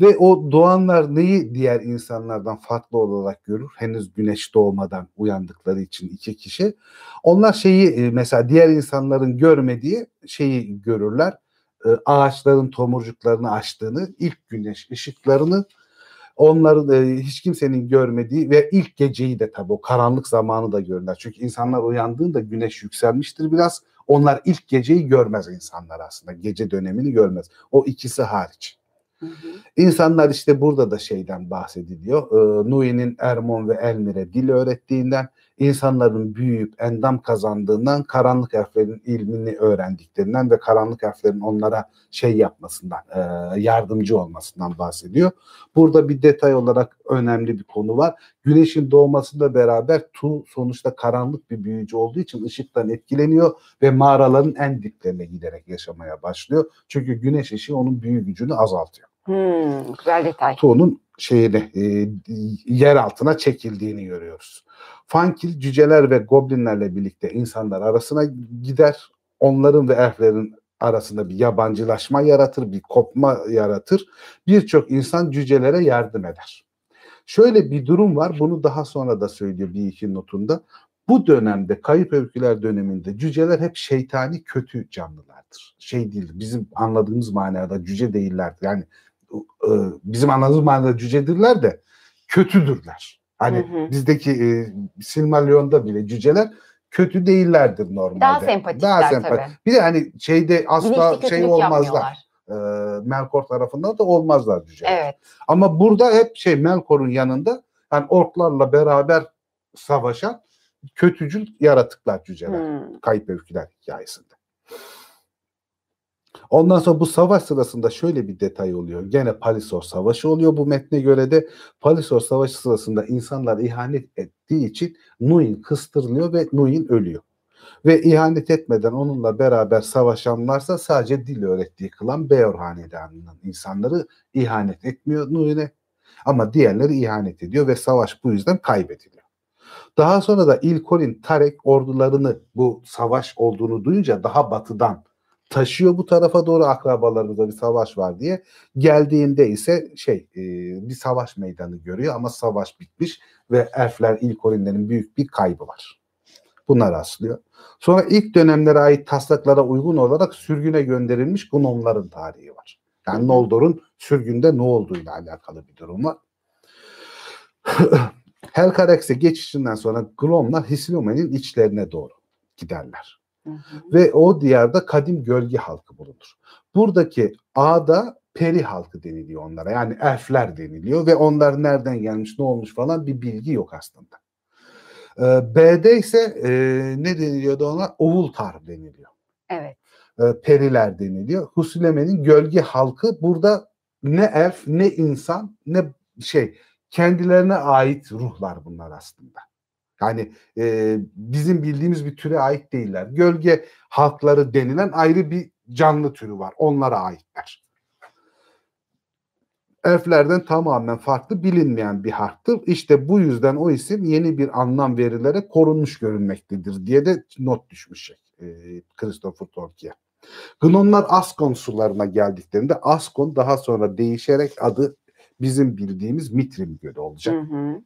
Ve o doğanlar neyi diğer insanlardan farklı olarak görür? Henüz güneş doğmadan uyandıkları için iki kişi. Onlar şeyi e, mesela diğer insanların görmediği şeyi görürler. E, Ağaçların tomurcuklarını açtığını, ilk güneş ışıklarını onların e, hiç kimsenin görmediği ve ilk geceyi de tabii o karanlık zamanı da görürler. Çünkü insanlar uyandığında güneş yükselmiştir biraz. Onlar ilk geceyi görmez insanlar aslında. Gece dönemini görmez. O ikisi hariç. İnsanlar işte burada da şeyden bahsediliyor. Ee, Nui'nin Ermon ve Elmir'e dil öğrettiğinden, insanların büyüyüp endam kazandığından, karanlık elflerin ilmini öğrendiklerinden ve karanlık elflerin onlara şey yapmasından, e, yardımcı olmasından bahsediyor. Burada bir detay olarak önemli bir konu var. Güneşin doğmasıyla beraber Tu sonuçta karanlık bir büyücü olduğu için ışıktan etkileniyor ve mağaraların en diplerine giderek yaşamaya başlıyor. Çünkü güneş ışığı onun büyü gücünü azaltıyor. Hmm, güzel detay. Tuğ'un şeyini e, yer altına çekildiğini görüyoruz. Fankil cüceler ve goblinlerle birlikte insanlar arasına gider. Onların ve elflerin arasında bir yabancılaşma yaratır, bir kopma yaratır. Birçok insan cücelere yardım eder. Şöyle bir durum var. Bunu daha sonra da söylüyor bir iki notunda. Bu dönemde kayıp öyküler döneminde cüceler hep şeytani kötü canlılardır. Şey değil bizim anladığımız manada cüce değillerdir. Yani bizim anladığımız manada cücedirler de kötüdürler. Hani Hı hı. bizdeki e, Silmarillion'da bile cüceler kötü değillerdir normalde. Daha sempatikler Daha sempa- tabii. Bir de hani şeyde asla şey olmazlar. E, Melkor tarafından da olmazlar cüceler. Evet. Ama burada hep şey Melkor'un yanında yani orklarla beraber savaşan kötücül yaratıklar cüceler. Hmm. Kayıp öyküler hikayesinde. Ondan sonra bu savaş sırasında şöyle bir detay oluyor. Gene Palisor Savaşı oluyor bu metne göre de. Palisor Savaşı sırasında insanlar ihanet ettiği için Nuin kıstırılıyor ve Nuin ölüyor. Ve ihanet etmeden onunla beraber savaşanlarsa sadece dil öğrettiği kılan Beor Hanedanı'nın insanları ihanet etmiyor Nuin'e. Ama diğerleri ihanet ediyor ve savaş bu yüzden kaybediliyor. Daha sonra da İlkorin Tarek ordularını bu savaş olduğunu duyunca daha batıdan taşıyor bu tarafa doğru akrabalarımızda bir savaş var diye. Geldiğinde ise şey e, bir savaş meydanı görüyor ama savaş bitmiş ve elfler İlkorinlerin büyük bir kaybı var. Bunlar rastlıyor. Sonra ilk dönemlere ait taslaklara uygun olarak sürgüne gönderilmiş Gnomların tarihi var. Yani Noldor'un sürgünde ne olduğuyla alakalı bir durum var. Helcarax'e geçişinden sonra Gnomlar Hisilome'nin içlerine doğru giderler. Hı hı. Ve o diyarda kadim gölge halkı bulunur. Buradaki A'da peri halkı deniliyor onlara. Yani elfler deniliyor ve onlar nereden gelmiş ne olmuş falan bir bilgi yok aslında. Ee, B'de ise e, ne deniliyordu ona? Oğultar deniliyor. Evet. E, periler deniliyor. Husileme'nin gölge halkı burada ne elf ne insan ne şey kendilerine ait ruhlar bunlar aslında. Yani e, bizim bildiğimiz bir türe ait değiller. Gölge halkları denilen ayrı bir canlı türü var. Onlara aitler. Elflerden tamamen farklı bilinmeyen bir harftır. İşte bu yüzden o isim yeni bir anlam verilerek korunmuş görünmektedir diye de not düşmüş e, Christopher Tolkien. Gnomlar Askon sularına geldiklerinde Askon daha sonra değişerek adı bizim bildiğimiz Mitrim Gölü olacak. Hı hı.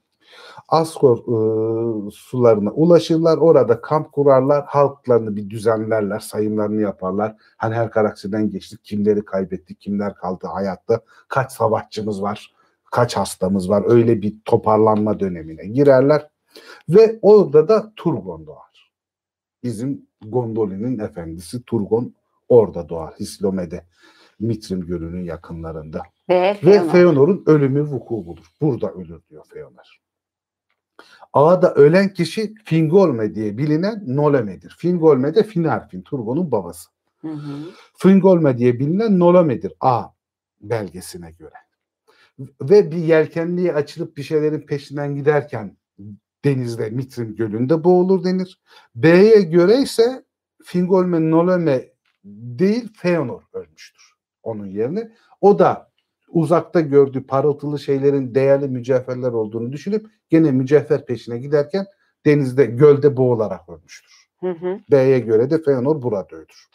Askor e, sularına ulaşırlar. Orada kamp kurarlar. Halklarını bir düzenlerler. Sayımlarını yaparlar. Hani her karakterden geçtik. Kimleri kaybettik. Kimler kaldı hayatta. Kaç savaşçımız var. Kaç hastamız var. Öyle bir toparlanma dönemine girerler. Ve orada da Turgon doğar. Bizim Gondolin'in efendisi Turgon orada doğar. Hislome'de. Mitrim Gölü'nün yakınlarında. Ve Ve Feanor. Feanor'un ölümü vuku bulur. Burada ölür diyor Feanor. Ağda ölen kişi Fingolme diye bilinen Noleme'dir. Fingolme de Finarfin, Turgon'un babası. Hı hı. Fingolme diye bilinen Noleme'dir A belgesine göre. Ve bir yelkenliğe açılıp bir şeylerin peşinden giderken denizde Mitrim Gölü'nde boğulur denir. B'ye göre ise Fingolme Noleme değil Feanor ölmüştür onun yerine. O da uzakta gördüğü parıltılı şeylerin değerli mücevherler olduğunu düşünüp gene mücevher peşine giderken denizde gölde boğularak ölmüştür. Hı hı. B'ye göre de Feanor burada ölür.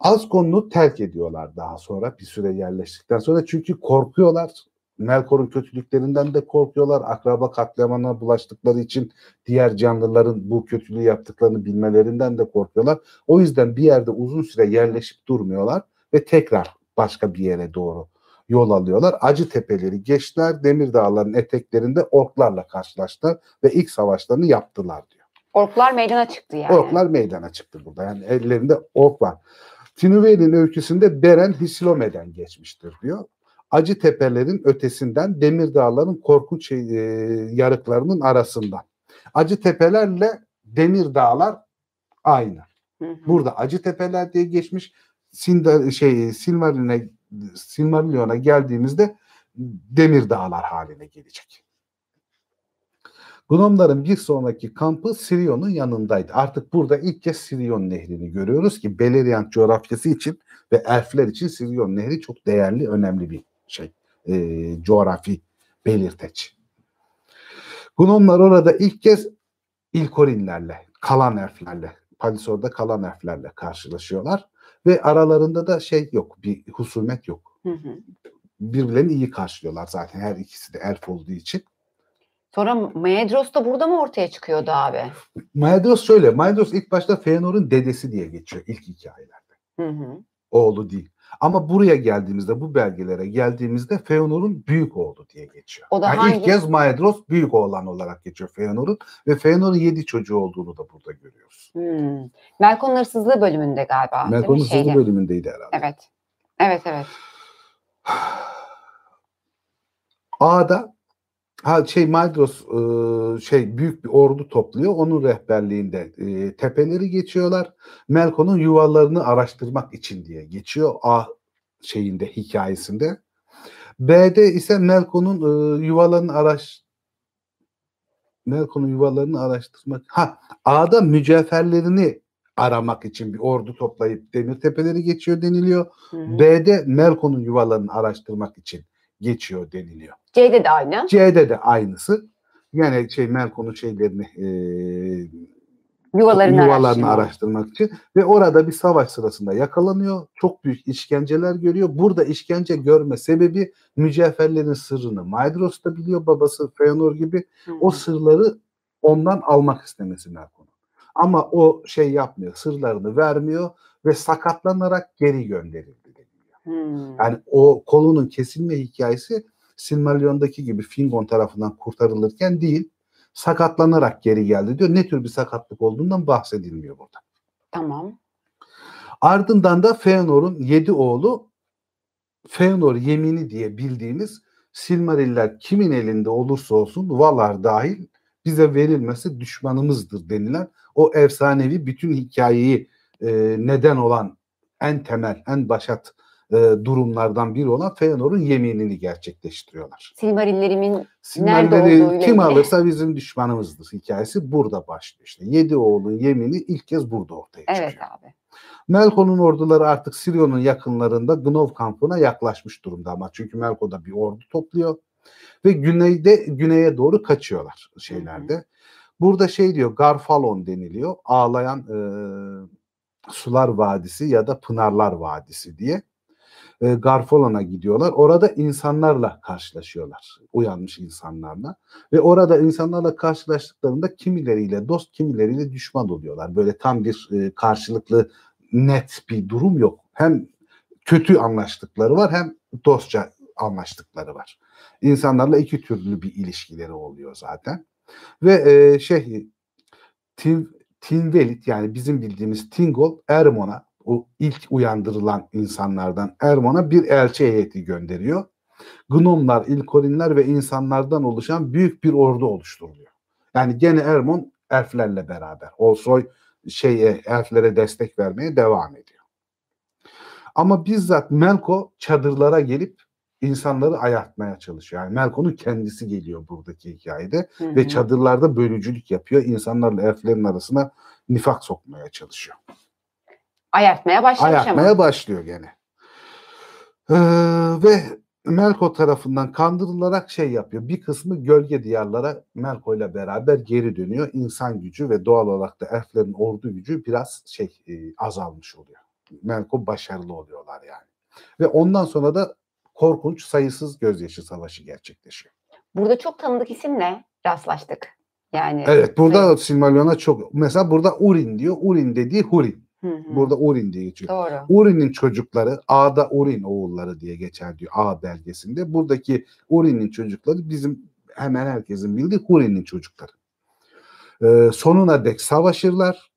Askon'u terk ediyorlar daha sonra bir süre yerleştikten sonra çünkü korkuyorlar. Melkor'un kötülüklerinden de korkuyorlar. Akraba katliamına bulaştıkları için diğer canlıların bu kötülüğü yaptıklarını bilmelerinden de korkuyorlar. O yüzden bir yerde uzun süre yerleşip durmuyorlar ve tekrar başka bir yere doğru yol alıyorlar. Acı tepeleri geçtiler. Demir Dağları'nın eteklerinde orklarla karşılaştılar ve ilk savaşlarını yaptılar diyor. Orklar meydana çıktı yani. Orklar meydana çıktı burada. Yani ellerinde ork var. Finüvel'in öyküsünde Beren Hislome'den geçmiştir diyor. Acı tepelerin ötesinden Demir Dağların korkunç e, yarıklarının arasından. Acı tepelerle Demir Dağlar aynı. Hı hı. Burada Acı Tepeler diye geçmiş. Sinda, şey Silmarillion'a Silmarillion'a geldiğimizde Demir Dağlar haline gelecek. Gnomların bir sonraki kampı Sirion'un yanındaydı. Artık burada ilk kez Sirion Nehri'ni görüyoruz ki Beleriand coğrafyası için ve elfler için Sirion Nehri çok değerli, önemli bir şey. E, coğrafi belirteç. Gnomlar orada ilk kez İlkorinlerle, kalan elflerle, Palisor'da kalan elflerle karşılaşıyorlar. Ve aralarında da şey yok, bir husumet yok. Hı hı. Birbirlerini iyi karşılıyorlar zaten her ikisi de elf olduğu için. Sonra Maedros da burada mı ortaya çıkıyordu abi? Maedros şöyle, Maedros ilk başta Feanor'un dedesi diye geçiyor ilk hikayelerde. Hı hı. Oğlu değil. Ama buraya geldiğimizde, bu belgelere geldiğimizde Feanor'un büyük oğlu diye geçiyor. O da Yani hangi- ilk kez Maedros büyük oğlan olarak geçiyor Feanor'un ve Feanor'un yedi çocuğu olduğunu da burada görüyoruz. Hmm. Melkon'un hırsızlığı bölümünde galiba. Melkon'un Şeyde. bölümündeydi herhalde. Evet. Evet evet. A'da Ha şey Maydros e, şey büyük bir ordu topluyor. Onun rehberliğinde e, tepeleri geçiyorlar. Melko'nun yuvalarını araştırmak için diye geçiyor A şeyinde hikayesinde. B'de ise Melko'nun e, yuvalarını araş Melko'nun yuvalarını araştırmak. Ha A'da mücevherlerini aramak için bir ordu toplayıp demir tepeleri geçiyor deniliyor. Hı hı. B'de Melko'nun yuvalarını araştırmak için geçiyor deniliyor. C'de de aynı. C'de de aynısı. Yani şey Melko'nun şeylerini e, Yuvalarını, yuvalarını araştırma. araştırmak için ve orada bir savaş sırasında yakalanıyor. Çok büyük işkenceler görüyor. Burada işkence görme sebebi mücevherlerin sırrını Maedros da biliyor babası Feanor gibi. Hı. O sırları ondan almak istemesi Melkon'un. Ama o şey yapmıyor. Sırlarını vermiyor ve sakatlanarak geri gönderildi. Hmm. Yani o kolunun kesilme hikayesi Silmarillion'daki gibi Fingon tarafından kurtarılırken değil, sakatlanarak geri geldi diyor. Ne tür bir sakatlık olduğundan bahsedilmiyor burada. Tamam. Ardından da Feanor'un yedi oğlu Feanor yemini diye bildiğimiz Silmariller kimin elinde olursa olsun Valar dahil bize verilmesi düşmanımızdır denilen o efsanevi bütün hikayeyi e, neden olan en temel, en başat e, durumlardan biri olan Feanor'un yeminini gerçekleştiriyorlar. Silmarillerimin Silmarilleri olduğuyla kim alırsa bizim düşmanımızdır hikayesi burada başlıyor. İşte yedi oğlun yemini ilk kez burada ortaya çıkıyor. evet abi. Melkon'un orduları artık Sirion'un yakınlarında Gnov kampına yaklaşmış durumda ama çünkü Melko da bir ordu topluyor ve güneyde güneye doğru kaçıyorlar şeylerde. Burada şey diyor Garfalon deniliyor. Ağlayan e, sular vadisi ya da pınarlar vadisi diye. E, Garfalon'a gidiyorlar. Orada insanlarla karşılaşıyorlar. Uyanmış insanlarla. Ve orada insanlarla karşılaştıklarında kimileriyle dost kimileriyle düşman oluyorlar. Böyle tam bir e, karşılıklı net bir durum yok. Hem kötü anlaştıkları var hem dostça anlaştıkları var. İnsanlarla iki türlü bir ilişkileri oluyor zaten. Ve e, şey Tin, Tinvelit yani bizim bildiğimiz Tingol Ermon'a o ilk uyandırılan insanlardan Ermon'a bir elçi heyeti gönderiyor. Gnomlar, İlkorinler ve insanlardan oluşan büyük bir ordu oluşturuluyor. Yani gene Ermon elflerle beraber. Olsoy şeye elflere destek vermeye devam ediyor. Ama bizzat Melko çadırlara gelip insanları ayartmaya çalışıyor. Yani Melko'nun kendisi geliyor buradaki hikayede Hı ve hı. çadırlarda bölücülük yapıyor. İnsanlarla elflerin arasına nifak sokmaya çalışıyor. Ayartmaya başlamış Ayartmaya ama. başlıyor gene. Ee, ve Melko tarafından kandırılarak şey yapıyor. Bir kısmı gölge diyarlara Melko ile beraber geri dönüyor. İnsan gücü ve doğal olarak da elflerin ordu gücü biraz şey e, azalmış oluyor. Melko başarılı oluyorlar yani. Ve ondan sonra da korkunç sayısız gözyaşı savaşı gerçekleşiyor. Burada çok tanıdık isimle rastlaştık. Yani Evet burada Silmarillion'a çok mesela burada Urin diyor. Urin dediği Hurin. Hı hı. Burada Urin diye geçiyor. Doğru. Urin'in çocukları A'da Urin oğulları diye geçer diyor A belgesinde. Buradaki Urin'in çocukları bizim hemen herkesin bildiği Hurin'in çocukları. Ee, sonuna dek savaşırlar.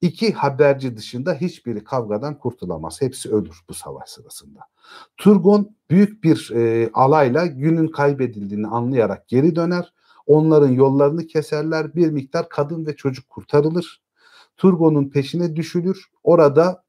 İki haberci dışında hiçbiri kavgadan kurtulamaz. Hepsi ölür bu savaş sırasında. Turgon büyük bir e, alayla günün kaybedildiğini anlayarak geri döner. Onların yollarını keserler. Bir miktar kadın ve çocuk kurtarılır. Turgon'un peşine düşülür. Orada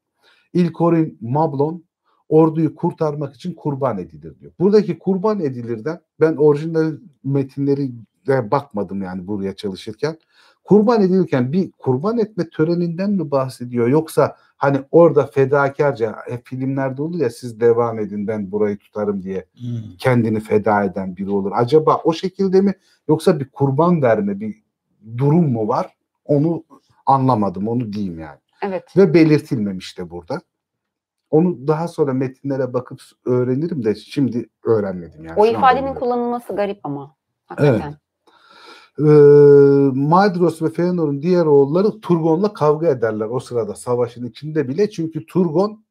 İlkorin Mablon orduyu kurtarmak için kurban edilir diyor. Buradaki kurban edilirden ben orijinal metinleri bakmadım yani buraya çalışırken. Kurban edilirken bir kurban etme töreninden mi bahsediyor yoksa hani orada fedakarca hep filmlerde olur ya siz devam edin ben burayı tutarım diye Hmm. kendini feda eden biri olur. Acaba o şekilde mi yoksa bir kurban verme bir durum mu var? Onu anlamadım onu diyeyim yani. Evet. Ve belirtilmemiş de burada. Onu daha sonra metinlere bakıp öğrenirim de şimdi öğrenmedim yani. O ifadenin kullanılması garip ama. Hakikaten. Ee, Maedros ve Feanor'un diğer oğulları Turgon'la kavga ederler o sırada savaşın içinde bile. Çünkü Turgon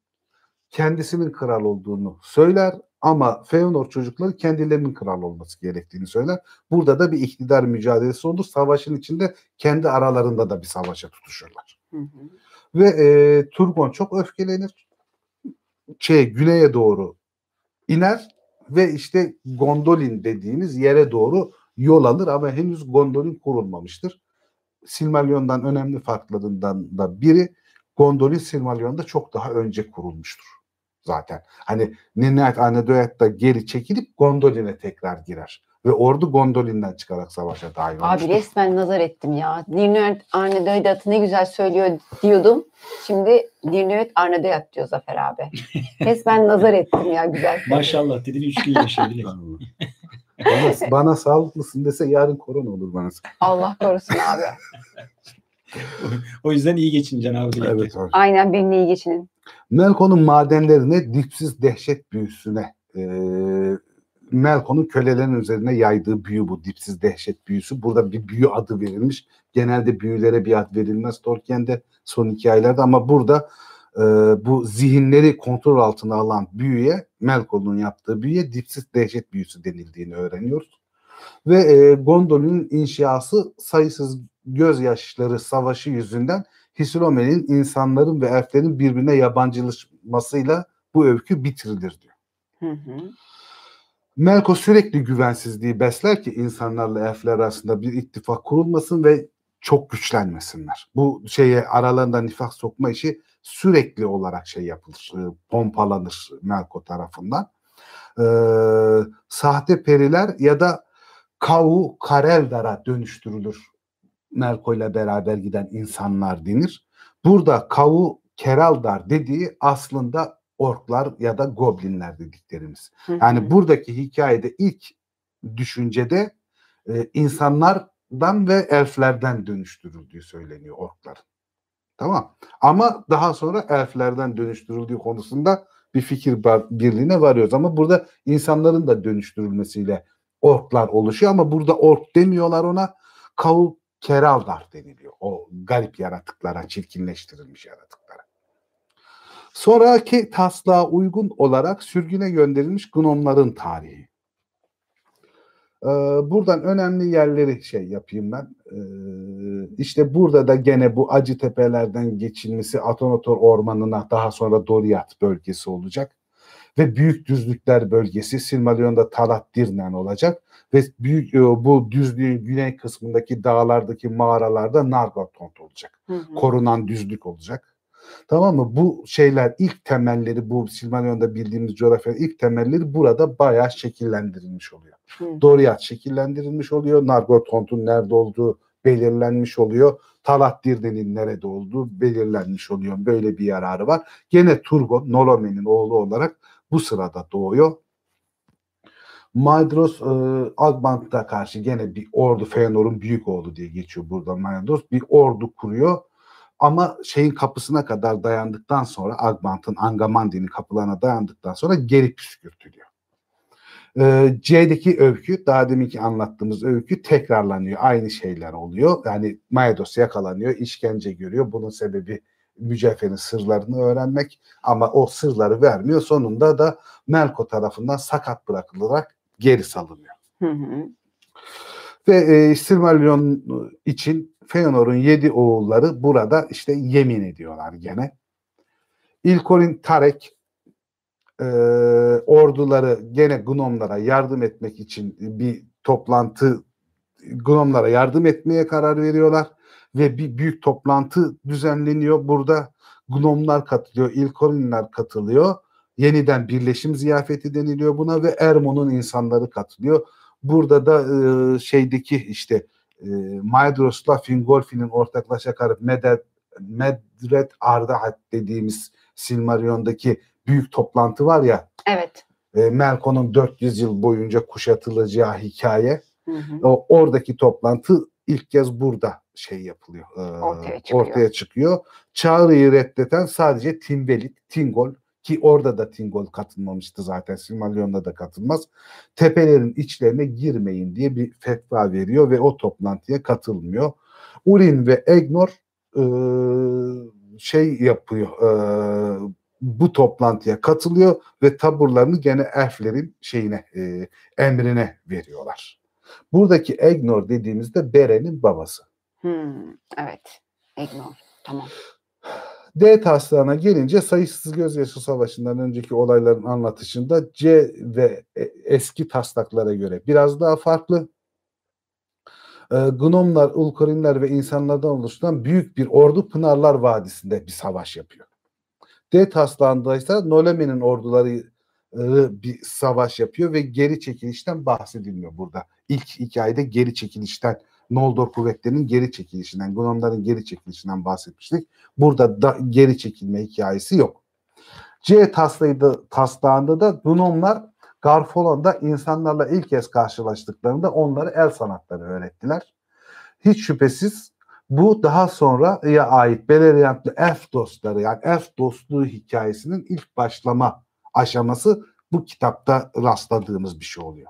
kendisinin kral olduğunu söyler ama Feanor çocukları kendilerinin kral olması gerektiğini söyler. Burada da bir iktidar mücadelesi olur. Savaşın içinde kendi aralarında da bir savaşa tutuşurlar. Hı hı. Ve e, Turgon çok öfkelenir. Şey güneye doğru iner ve işte Gondolin dediğimiz yere doğru yol alır ama henüz Gondolin kurulmamıştır. Silmarillion'dan önemli farklarından da biri Gondolin Silmarillion'da çok daha önce kurulmuştur zaten. Hani Nineveh Anedoyat'ta geri çekilip Gondolin'e tekrar girer. Ve ordu Gondolin'den çıkarak savaşa dahil olmuştur. Abi resmen nazar ettim ya. Nirnöet Arnedoyat'ı ne güzel söylüyor diyordum. Şimdi Nirnöet Arnedoyat diyor Zafer abi. Resmen nazar ettim ya güzel. Maşallah dedin üç gün bile. bana, bana sağlıklısın dese yarın korona olur bana. Allah korusun abi. o yüzden iyi abi. dilekte. Evet hocam. Aynen benimle iyi geçinin. Melkon'un madenlerine dipsiz dehşet büyüsüne e, Melkon'un kölelerin üzerine yaydığı büyü bu dipsiz dehşet büyüsü. Burada bir büyü adı verilmiş. Genelde büyülere bir ad verilmez Tolkien'de son hikayelerde ama burada e, bu zihinleri kontrol altına alan büyüye Melkon'un yaptığı büyüye dipsiz dehşet büyüsü denildiğini öğreniyoruz. Ve e, Gondolin'in inşası sayısız gözyaşları savaşı yüzünden Hisilome'nin insanların ve elflerin birbirine yabancılaşmasıyla bu öykü bitirilir diyor. Hı hı. Melko sürekli güvensizliği besler ki insanlarla elfler arasında bir ittifak kurulmasın ve çok güçlenmesinler. Bu şeye aralarında nifak sokma işi sürekli olarak şey yapılır, e, pompalanır Melko tarafından. Ee, sahte periler ya da Kavu Kareldar'a dönüştürülür Melko ile beraber giden insanlar denir. Burada Kavu Keraldar dediği aslında orklar ya da goblinler dediklerimiz. Hı hı. Yani buradaki hikayede ilk düşüncede e, insanlardan ve elflerden dönüştürüldüğü söyleniyor orkların. Tamam. Ama daha sonra elflerden dönüştürüldüğü konusunda bir fikir birliğine varıyoruz. Ama burada insanların da dönüştürülmesiyle orklar oluşuyor ama burada ork demiyorlar ona. Kavul Keraldar deniliyor. O garip yaratıklara, çirkinleştirilmiş yaratıklara. Sonraki taslağa uygun olarak sürgüne gönderilmiş gnomların tarihi. Ee, buradan önemli yerleri şey yapayım ben. Ee, işte burada da gene bu acı tepelerden geçilmesi Atonotor Ormanı'na daha sonra Doriath bölgesi olacak. Ve Büyük Düzlükler bölgesi Silmarillion'da Talat Dirnen olacak. Ve büyük e, bu düzlüğün güney kısmındaki dağlardaki mağaralarda Nargothrond olacak. Hı hı. Korunan düzlük olacak. Tamam mı? Bu şeyler ilk temelleri bu Silmarillion'da bildiğimiz coğrafyanın ilk temelleri burada bayağı şekillendirilmiş oluyor. Hı. Doriath şekillendirilmiş oluyor. Nargothrond'un nerede olduğu belirlenmiş oluyor. Talat Dirden'in nerede olduğu belirlenmiş oluyor. Böyle bir yararı var. Gene Turgon, Nolomen'in oğlu olarak bu sırada doğuyor. Maedhros e, Agbant'a karşı gene bir ordu, Feanor'un büyük oğlu diye geçiyor burada Maedhros. Bir ordu kuruyor. Ama şeyin kapısına kadar dayandıktan sonra Agbant'ın Angamandi'nin kapılarına dayandıktan sonra geri püskürtülüyor. Ee, C'deki öykü, daha deminki anlattığımız öykü tekrarlanıyor. Aynı şeyler oluyor. Yani Maedos yakalanıyor, işkence görüyor. Bunun sebebi mücevherin sırlarını öğrenmek ama o sırları vermiyor. Sonunda da Melko tarafından sakat bırakılarak geri salınıyor. Hı hı. Ve e, Silmarillion için Feanor'un yedi oğulları burada işte yemin ediyorlar gene. İlkorin Tarek e, orduları gene Gnomlara yardım etmek için bir toplantı Gnomlara yardım etmeye karar veriyorlar ve bir büyük toplantı düzenleniyor. Burada Gnomlar katılıyor, İlkorinler katılıyor. Yeniden birleşim ziyafeti deniliyor buna ve Ermon'un insanları katılıyor. Burada da e, şeydeki işte e, Maedhros'la Fingolfin'in ortaklaşa karıp Medet, Medret Ardahat dediğimiz Silmarillion'daki büyük toplantı var ya Evet. e, Melkon'un 400 yıl boyunca kuşatılacağı hikaye. Hı hı. O oradaki toplantı ilk kez burada şey yapılıyor. e, Ortaya çıkıyor. ortaya çıkıyor. Çağrı'yı reddeden sadece Timbelit, Tingol ki orada da Tingol katılmamıştı zaten. Silmarillion'da da katılmaz. Tepelerin içlerine girmeyin diye bir fetva veriyor ve o toplantıya katılmıyor. Urin ve Egnor e, şey yapıyor. e, bu toplantıya katılıyor ve taburlarını gene elflerin şeyine e, emrine veriyorlar. Buradaki Egnor dediğimizde Beren'in babası. Hı. Evet. Ignore. Tamam. D taslağına gelince sayısız gözyaşı savaşından önceki olayların anlatışında C ve e- eski taslaklara göre biraz daha farklı. e, Gnomlar, Ulkorinler ve insanlardan oluşan büyük bir ordu Pınarlar Vadisi'nde bir savaş yapıyor. D taslağında ise Noleme'nin orduları e, bir savaş yapıyor ve geri çekilişten bahsedilmiyor burada. İlk hikayede geri çekilişten Noldor kuvvetlerinin geri çekilişinden, Gnomların geri çekilişinden bahsetmiştik. Burada da geri çekilme hikayesi yok. C taslağında, taslağında da Gnomlar Garfolon'da insanlarla ilk kez karşılaştıklarında onlara el sanatları öğrettiler. Hiç şüphesiz bu daha sonraya ait Beleriandlı elf dostları yani elf dostluğu hikayesinin ilk başlama aşaması bu kitapta rastladığımız bir şey oluyor.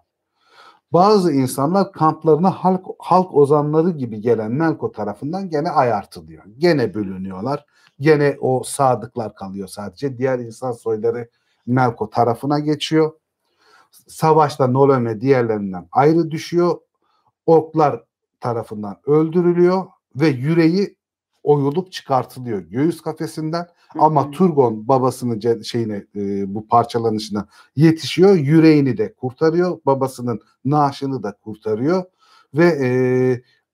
Bazı insanlar kamplarına halk, halk ozanları gibi gelen Melko tarafından gene ayartılıyor. Gene bölünüyorlar. Gene o sadıklar kalıyor sadece. Diğer insan soyları Melko tarafına geçiyor. Savaşta Nolome diğerlerinden ayrı düşüyor. Orklar tarafından öldürülüyor ve yüreği oyulup çıkartılıyor göğüs kafesinden. Ama Turgon babasının şeyine e, bu parçalanışına yetişiyor. Yüreğini de kurtarıyor babasının naaşını da kurtarıyor. Ve e,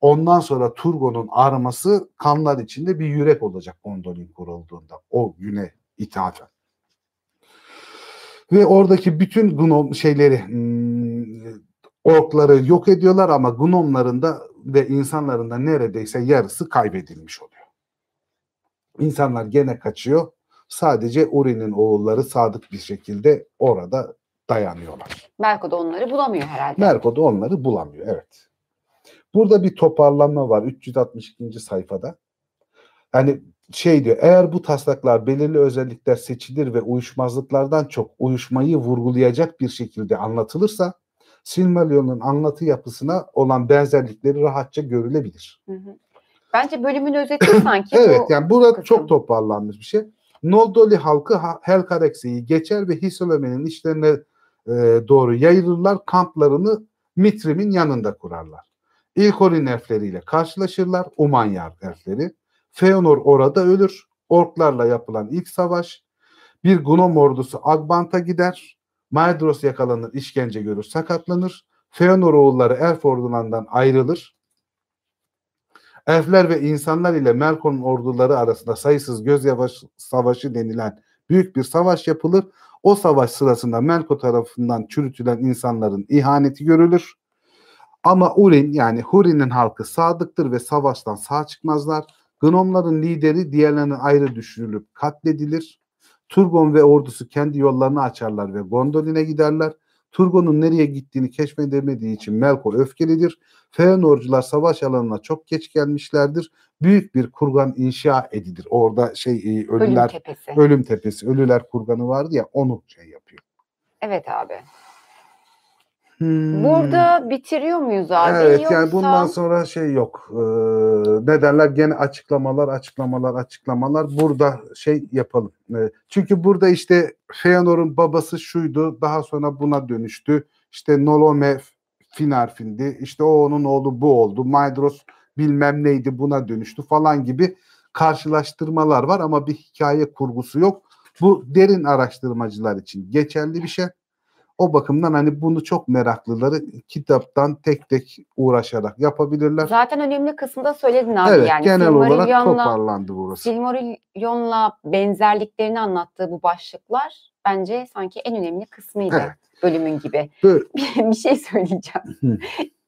ondan sonra Turgon'un arması kanlar içinde bir yürek olacak Gondolin kurulduğunda o güne ithafen. Ve oradaki bütün Gnom şeyleri hmm, orkları yok ediyorlar ama Gnomların da ve insanların da neredeyse yarısı kaybedilmiş oluyor. İnsanlar gene kaçıyor. Sadece Uri'nin oğulları sadık bir şekilde orada dayanıyorlar. Melko da onları bulamıyor herhalde. Melko da onları bulamıyor evet. Burada bir toparlanma var 362. sayfada. Yani şey diyor eğer bu taslaklar belirli özellikler seçilir ve uyuşmazlıklardan çok uyuşmayı vurgulayacak bir şekilde anlatılırsa Silmarillion'un anlatı yapısına olan benzerlikleri rahatça görülebilir. Hı hı. Bence bölümün özeti sanki evet bu yani burada kısım. çok toparlanmış bir şey. Noldoli halkı Ha- Helcarax'ı geçer ve Hisoleme'nin işlerine e, doğru yayılırlar. Kamplarını Mitrim'in yanında kurarlar. İlkorin elfleriyle karşılaşırlar. Umanyar elfleri. Feanor orada ölür. Orklarla yapılan ilk savaş. Bir Gnom ordusu Agbant'a gider. Maedros yakalanır, işkence görür, sakatlanır. Feanor oğulları elf ordularından ayrılır. Elfler ve insanlar ile Melkor'un orduları arasında sayısız göz yavaş savaşı denilen büyük bir savaş yapılır. O savaş sırasında Melkor tarafından çürütülen insanların ihaneti görülür. Ama Urin yani Hurin'in halkı sadıktır ve savaştan sağ çıkmazlar. Gnomların lideri diğerlerine ayrı düşürülüp katledilir. Turgon ve ordusu kendi yollarını açarlar ve Gondolin'e giderler. Turgon'un nereye gittiğini keşfedemediği için Melkor öfkelidir. Feanorcular savaş alanına çok geç gelmişlerdir. Büyük bir kurgan inşa edilir. Orada şey e, Ölüm ölüler tepesi. ölüm tepesi, ölüler kurganı vardı ya onu şey yapıyor. Evet abi. Hmm. Burada bitiriyor muyuz abi? Evet Yoksa... yani bundan sonra şey yok. Ee, ne derler gene açıklamalar açıklamalar açıklamalar. Burada şey yapalım. Ee, çünkü burada işte Feanor'un babası şuydu daha sonra buna dönüştü. İşte Nolome Finarfin'di. İşte o onun oğlu bu oldu. Maedros bilmem neydi buna dönüştü falan gibi karşılaştırmalar var ama bir hikaye kurgusu yok. Bu derin araştırmacılar için geçerli bir şey. O bakımdan hani bunu çok meraklıları kitaptan tek tek uğraşarak yapabilirler. Zaten önemli kısımda söyledin abi evet, yani. genel olarak toparlandı burası. Silmarillion'la benzerliklerini anlattığı bu başlıklar bence sanki en önemli kısmıydı Evet. bölümün gibi. Böyle- bir şey söyleyeceğim.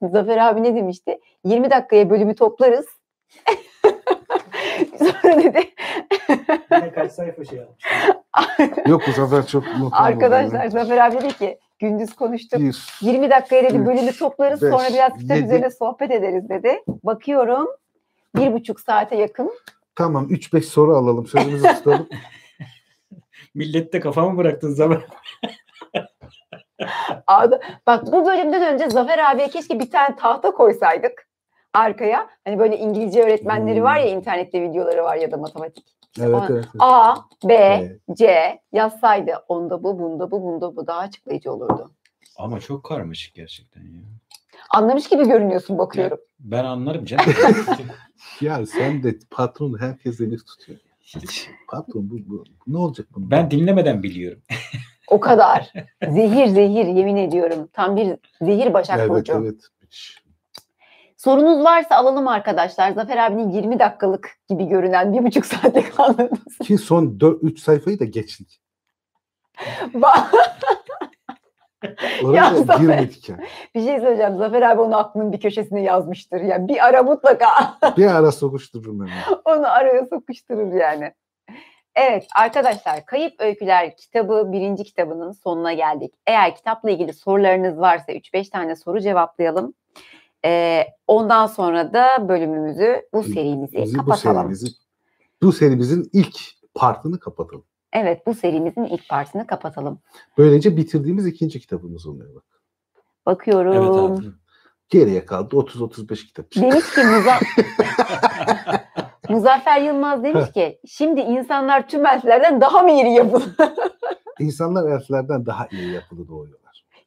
Zafer abi ne demişti? 20 dakikaya bölümü toplarız. Sonra dedi kaç sayfa şey yapmış. Yok bu sefer çok arkadaşlar. Zafer abi dedi ki gündüz konuştuk. Bir, 20 dakikaya dedi üç, bölümü toplarız beş, sonra biraz kitap yedi. üzerine sohbet ederiz dedi. Bakıyorum bir buçuk saate yakın. tamam 3-5 soru alalım sözümüzü tutalım. Millette kafamı bıraktın zaman. Abi, bak bu bölümden önce Zafer abiye keşke bir tane tahta koysaydık arkaya. Hani böyle İngilizce öğretmenleri var ya internette videoları var ya da matematik. Evet, evet. evet. A, B, Evet. C yazsaydı onda bu, bunda bu, bunda bu daha açıklayıcı olurdu. Ama çok karmaşık gerçekten ya. Anlamış gibi görünüyorsun bakıyorum. Ben anlarım canım. Ya sen de patron herkes elif tutuyor. Hiç. Patron bu, bu ne olacak bunun? Ben dinlemeden biliyorum. O kadar. zehir zehir yemin ediyorum. Tam bir zehir Başak evet Burcu. evet. Müthiş. Sorunuz varsa alalım arkadaşlar. Zafer abinin 20 dakikalık gibi görünen bir buçuk saatlik anladınız. Ki son 3 sayfayı da geçtik. Ya Zafer. bir şey söyleyeceğim. Zafer abi onu aklının bir köşesine yazmıştır. Yani bir ara mutlaka Bir ara sokuştururum hemen. onu araya sokuşturur yani. Evet arkadaşlar Kayıp Öyküler kitabı birinci kitabının sonuna geldik. Eğer kitapla ilgili sorularınız varsa 3-5 tane soru cevaplayalım. Ee, ondan sonra da bölümümüzü bu serimizi Bizi bu kapatalım. serimizi bu serimizin ilk partını kapatalım. Evet bu serimizin ilk partını kapatalım. Böylece bitirdiğimiz ikinci kitabımız oluyor bak. Bakıyorum. Evet abi. Geriye kaldı 30-35 kitap. Demiş ki Muza... Muzaffer Yılmaz demiş ki şimdi insanlar tüm elflerden daha mı iri yapılı? İnsanlar elflerden daha iyi yapılı doğuyorlar.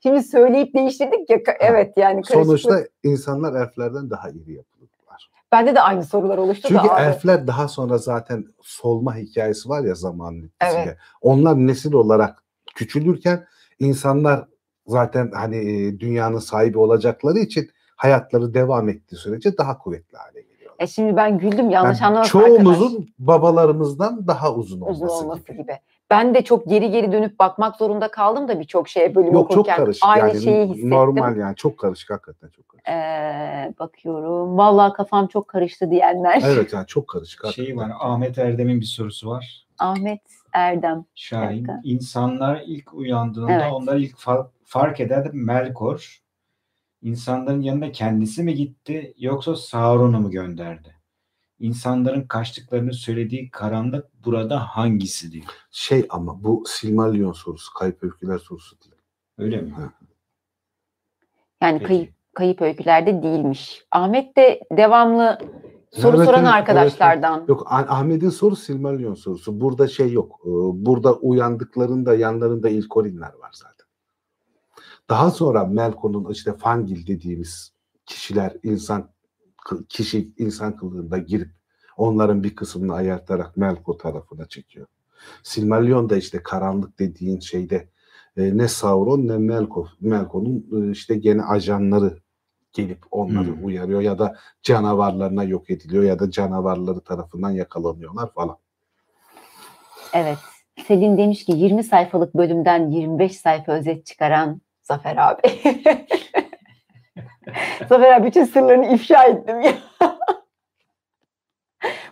Şimdi söyleyip değiştirdik ya evet yani karışıklık. Sonuçta insanlar elflerden daha iri yapılılar. Bende de aynı sorular oluştu Çünkü da elfler daha sonra zaten solma hikayesi var ya zamanın etkisiyle. Evet. Onlar nesil olarak küçülürken insanlar zaten hani e, dünyanın sahibi olacakları için hayatları devam ettiği sürece daha kuvvetli hale geliyorlar. E şimdi ben güldüm yanlış Yani arkadaş. çoğumuzun babalarımızdan daha uzun olması, uzun olması gibi. gibi. Ben de çok geri geri dönüp bakmak zorunda kaldım da birçok şeye bölüm Yok çok okurken karışık aynı yani şeyi hissettim. normal yani çok karışık hakikaten çok karışık. Ee, bakıyorum. Vallahi kafam çok karıştı diyenler. Evet yani çok karışık. Şey hakikaten. var Ahmet Erdem'in bir sorusu var. Ahmet Erdem. Şahin. İnsanlar ilk uyandığında Evet. onları ilk fa- fark eden Melkor. İnsanların yanına kendisi mi gitti yoksa Sauron'u mu gönderdi? İnsanların kaçtıklarını söylediği karanlık burada hangisi diyor. Şey ama bu Silmarillion sorusu, kayıp öyküler sorusu değil. Öyle mi? Yani Peki. kayıp kayıp öykülerde değilmiş. Ahmet de devamlı soru Evet, soran evet, arkadaşlardan. Yok Ah- Ahmet'in soru Silmarillion sorusu. Burada şey yok. Ee, Burada uyandıklarında yanlarında İlkorinler var zaten. Daha sonra Melkon'un işte Fangil dediğimiz kişiler insan kişi insan kılığında girip onların bir kısmını ayartarak Melko tarafına çekiyor. Silmarillion da işte karanlık dediğin şeyde e, ne Sauron ne Melko Melko'nun e, işte gene ajanları gelip onları Hmm. uyarıyor ya da canavarlarına yok ediliyor ya da canavarları tarafından yakalanıyorlar falan. Evet. Selin demiş ki 20 sayfalık bölümden 25 sayfa özet çıkaran Zafer abi. Zafer abi bütün sırlarını ifşa ettim ya.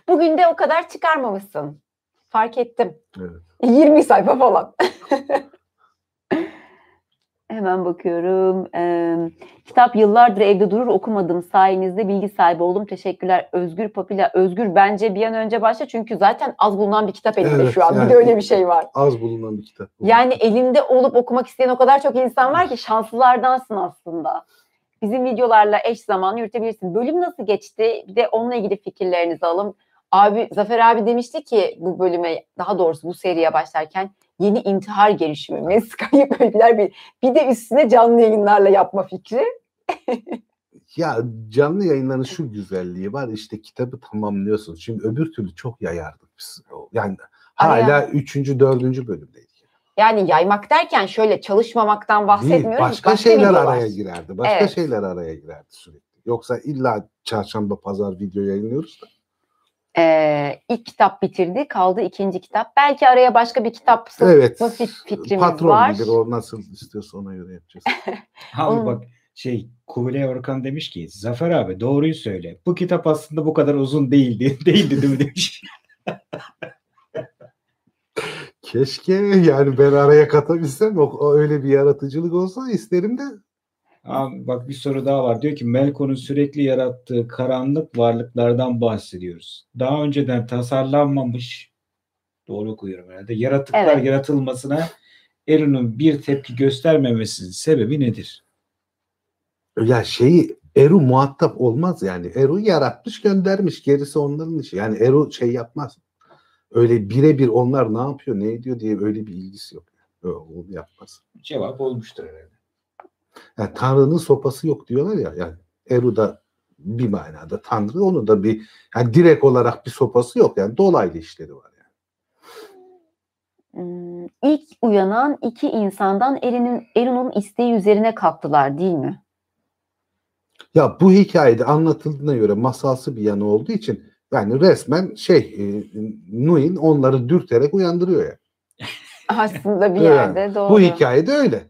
Bugün de o kadar çıkarmamışsın. Fark ettim. Evet. 20 sayfa falan. Hemen bakıyorum. Ee, kitap yıllardır evde durur okumadım. Sayenizde bilgi sahibi oldum. Teşekkürler. Özgür Papila. Özgür bence bir an önce başla. Çünkü zaten az bulunan bir kitap elinde Evet, şu an. yani- Bir de öyle bir şey var. Az bulunan bir kitap. Yani elinde olup okumak isteyen o kadar çok insan var ki şanslılardansın aslında. Bizim videolarla eş zamanlı yürütebilirsin. Bölüm nasıl geçti? Bir de onunla ilgili fikirlerinizi alalım. Abi Zafer abi demişti ki bu bölüme daha doğrusu bu seriye başlarken yeni intihar girişimimiz kayıp öyküler bir, bir de üstüne canlı yayınlarla yapma fikri. Ya canlı yayınların şu güzelliği var işte kitabı tamamlıyorsun. Şimdi öbür türlü çok yayardık biz. Yani hala üçüncü, dördüncü bölümdeyiz. Yani yaymak derken şöyle çalışmamaktan Değil, bahsetmiyoruz. başka, şeyler araya girerdi. Başka Evet. şeyler araya girerdi sürekli. Yoksa illa çarşamba, pazar video yayınlıyoruz da. Ee, ilk kitap bitirdi. Kaldı ikinci kitap. Belki araya başka bir kitap Evet. fik- fikrimiz Patron var. bilir o nasıl istiyorsa ona göre yapacağız. Abi bak şey Kubilay Orkan demiş ki Zafer abi doğruyu söyle. Bu kitap aslında bu kadar uzun değildi. değildi değil mi demiş. Keşke yani ben araya katabilsem o, o öyle bir yaratıcılık olsa isterim de Abi bak bir soru daha var. Diyor ki Melkon'un sürekli yarattığı karanlık varlıklardan bahsediyoruz. Daha önceden tasarlanmamış doğru okuyorum herhalde. Yaratıklar Evet. yaratılmasına Eru'nun bir tepki göstermemesinin sebebi nedir? ya şeyi Eru muhatap olmaz yani. Eru yaratmış göndermiş. Gerisi onların işi. Yani Eru şey yapmaz. Öyle birebir onlar ne yapıyor ne ediyor diye öyle bir ilgisi yok. Öyle onu yapmaz. Cevap olmuştur herhalde. Yani Tanrı'nın sopası yok diyorlar ya. Yani Eru da bir manada Tanrı onu da bir yani direkt olarak bir sopası yok. Yani dolaylı işleri var yani. Hmm, ilk uyanan iki insandan Erin'in Erin'in isteği üzerine kalktılar değil mi? Ya bu hikayede anlatıldığına göre masalsı bir yanı olduğu için yani resmen şey e, Nuhin onları dürterek uyandırıyor ya. Aslında bir yerde doğru. Bu hikayede öyle.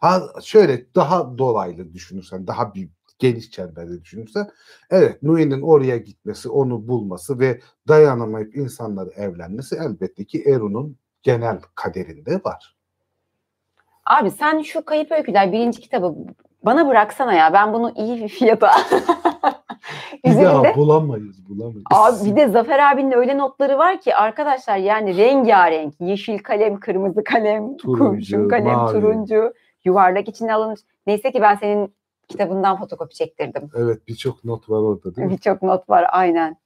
Ha, şöyle daha dolaylı düşünürsen, daha bir geniş çemberde düşünürsen, evet Nuhi'nin oraya gitmesi, onu bulması ve dayanamayıp insanları evlenmesi elbette ki Eru'nun genel kaderinde var. Abi sen şu Kayıp Öyküler birinci kitabı bana bıraksana ya. Ben bunu iyi bir fiyata Bir üzerinde. daha bulamayız, bulamayız. Abi bir de Zafer abinin öyle notları var ki arkadaşlar yani rengarenk. Yeşil kalem, kırmızı kalem, Turuncu, kurşun kalem, mavi. turuncu, yuvarlak içine alınmış. Neyse ki ben senin kitabından fotokopi çektirdim. Evet birçok not var orada değil mi? Birçok not var aynen.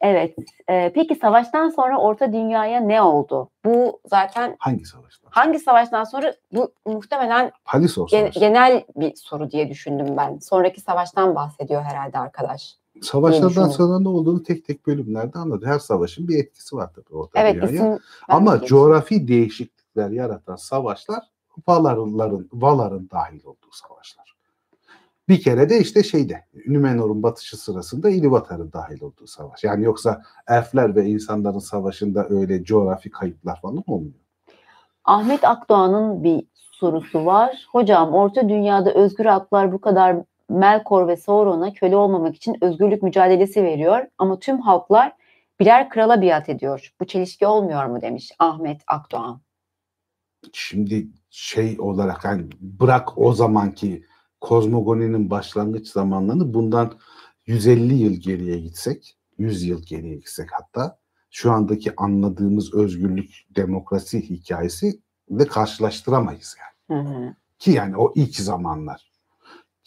Evet. Ee, peki savaştan sonra Orta Dünya'ya ne oldu? Bu zaten Hangi savaşlar? hangi savaştan sonra bu muhtemelen Halisor gen- genel bir soru diye düşündüm ben. Sonraki savaştan bahsediyor herhalde arkadaş. Savaşlardan düşünüyorum. sonra ne olduğunu tek tek bölümlerde anladı. Her savaşın bir etkisi var tabii orada. Evet dünyaya. isim ben de Ama geçtim. coğrafi değişiklikler yaratan savaşlar Valarların, Valar'ın dahil olduğu savaşlar. Bir kere de işte şeyde Nümenor'un batışı sırasında İlivatar'ın dahil olduğu savaş. Yani yoksa elfler ve insanların savaşında öyle coğrafi kayıplar falan olmuyor. Ahmet Akdoğan'ın bir sorusu var. Hocam Orta Dünya'da özgür halklar bu kadar Melkor ve Sauron'a köle olmamak için özgürlük mücadelesi veriyor. Ama tüm halklar birer krala biat ediyor. Bu çelişki olmuyor mu demiş Ahmet Akdoğan. Şimdi şey olarak yani bırak o zamanki kozmogoninin başlangıç zamanlarını bundan 150 yıl geriye gitsek, 100 yıl geriye gitsek hatta şu andaki anladığımız özgürlük, demokrasi hikayesi de karşılaştıramayız yani. Hı hı. Ki yani o ilk zamanlar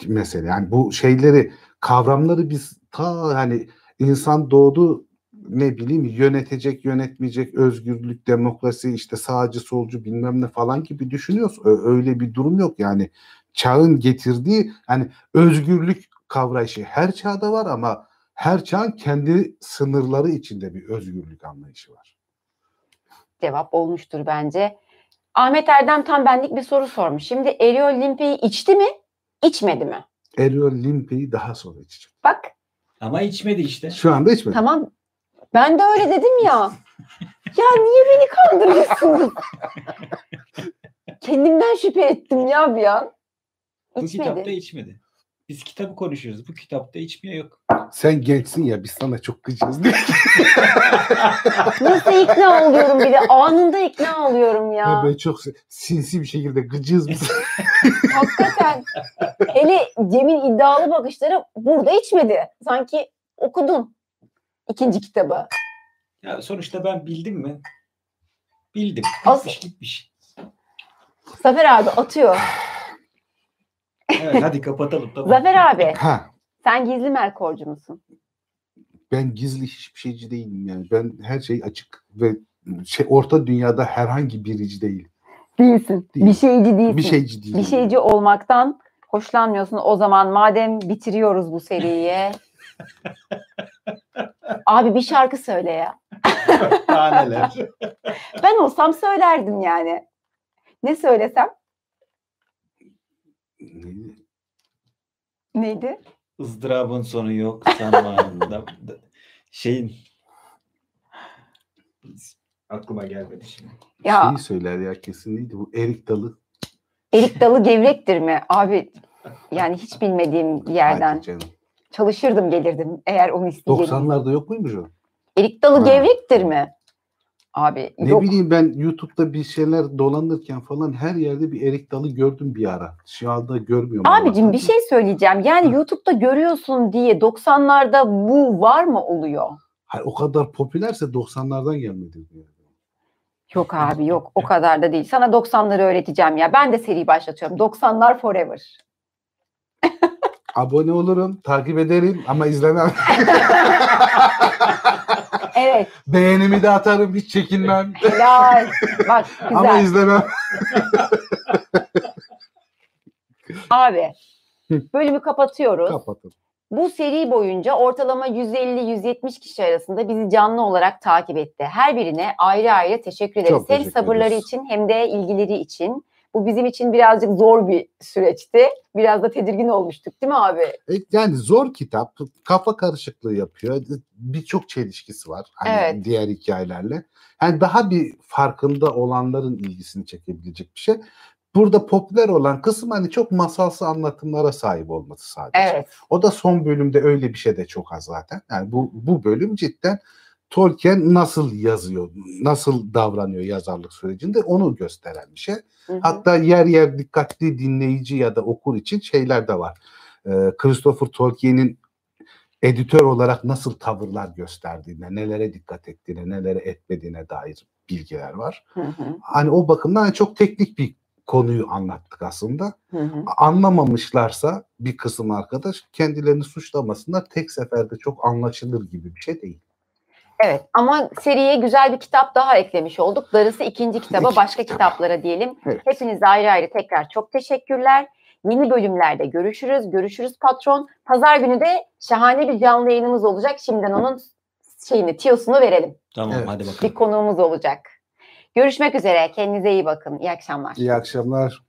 mesela yani bu şeyleri kavramları biz ta hani insan doğdu ne bileyim yönetecek yönetmeyecek özgürlük demokrasi işte sağcı solcu bilmem ne falan gibi düşünüyoruz. Öyle bir durum yok yani çağın getirdiği hani özgürlük kavrayışı her çağda var ama her çağın kendi sınırları içinde bir özgürlük anlayışı var. Cevap olmuştur bence. Ahmet Erdem tam benlik bir soru sormuş. Şimdi Eriol Limpe'yi içti mi? İçmedi mi? Eriol Limpe'yi daha sonra içecek. Bak Ama içmedi işte. Şu anda içmedi. tamam ben de öyle dedim ya. Ya niye beni kandırıyorsunuz? Kendimden şüphe ettim ya bir an. Bu kitapta İçmedi. Biz kitabı konuşuyoruz. Bu kitapta içmiyor yok. Sen gençsin ya biz sana çok diye. Nasıl ikna oluyorum bir de anında ikna oluyorum ya. Ya ben çok sinsi bir şekilde gıcığız biz. Hakikaten. Hele Cem'in iddialı bakışları burada içmedi. Sanki okudun ikinci kitabı. Ya sonuçta ben bildim mi? Bildim. Gitmiş gitmiş. Zafer abi atıyor. Evet hadi kapatalım tamam. Zafer abi ha sen gizli Melkorcu musun? ben gizli hiçbir şeyci değilim yani. Ben her şey açık ve şey orta dünyada herhangi birici değilim. Değilsin. Değil. Bir şeyci değilsin. Bir şeyci değilim. Bir şeyci olmaktan hoşlanmıyorsun. O zaman madem bitiriyoruz bu seriyi. Abi bir şarkı söyle ya. Daha neler. Ben olsam söylerdim yani. Ne söylesem? Neydi? Neydi? ızdırabın sonu yok zamanında. Şeyin aklıma gelmedi şimdi. Ya Şeyi söyler ya kesin neydi bu erik dalı. erik dalı gevrektir mi? Abi yani hiç bilmediğim bir yerden Hadi canım. çalışırdım gelirdim eğer onu isteyecektim. 90'larda yok muymuş o? Erik dalı Ha. gevrektir mi? Abi Ne yok. bileyim ben YouTube'da bir şeyler dolanırken falan her yerde bir erik dalı gördüm bir ara. Şu anda görmüyorum. Abicim bir şey söyleyeceğim. Yani YouTube'da görüyorsun diye 90'larda bu var mı oluyor? Hayır, o kadar popülerse 90'lardan gelmedi. Yok abi yok o kadar da değil. Sana 90'ları öğreteceğim ya. Ben de seri başlatıyorum. 90'lar forever. Abone olurum, takip ederim ama izlemem. Evet Beğenimi de atarım, hiç çekinmem. helal. Bak ama güzel. izlemem. Abi bölümü kapatıyoruz. Kapatın. Bu seri boyunca ortalama 150-170 kişi arasında bizi canlı olarak takip etti. Her birine ayrı ayrı teşekkür ederiz. Çok hem teşekkür sabırları ederiz. için hem de ilgileri için. Bu bizim için birazcık zor bir süreçti. Biraz da tedirgin olmuştuk değil mi abi? E, Yani zor kitap, kafa karışıklığı yapıyor. Birçok çelişkisi var hani Evet. diğer hikayelerle. Yani daha bir farkında olanların ilgisini çekebilecek bir şey. Burada popüler olan kısım hani çok masalsı anlatımlara sahip olması sadece. Evet. O da son bölümde öyle bir şey de çok az zaten. Yani bu bu bölüm cidden Tolkien nasıl yazıyor, nasıl davranıyor yazarlık sürecinde onu gösteren bir şey. Hı hı. Hatta yer yer dikkatli dinleyici ya da okur için şeyler de var. Ee, Christopher Tolkien'in editör olarak nasıl tavırlar gösterdiğine, nelere dikkat ettiğine, nelere etmediğine dair bilgiler var. Hı hı. Hani o bakımdan hani çok teknik bir konuyu anlattık aslında. Hı hı. Anlamamışlarsa bir kısım arkadaş kendilerini suçlamasınlar. Tek seferde çok anlaşılır gibi bir şey değil. Evet ama seriye güzel bir kitap daha eklemiş olduk. Darısı ikinci kitaba başka kitap. kitaplara diyelim. Evet. Hepinize ayrı ayrı tekrar çok teşekkürler. Yeni bölümlerde görüşürüz. Görüşürüz patron. Pazar günü de şahane bir canlı yayınımız olacak. Şimdiden onun şeyini, tiyosunu verelim. Tamam Evet. hadi bakalım. Bir konuğumuz olacak. Görüşmek üzere. Kendinize iyi bakın. İyi akşamlar. İyi akşamlar.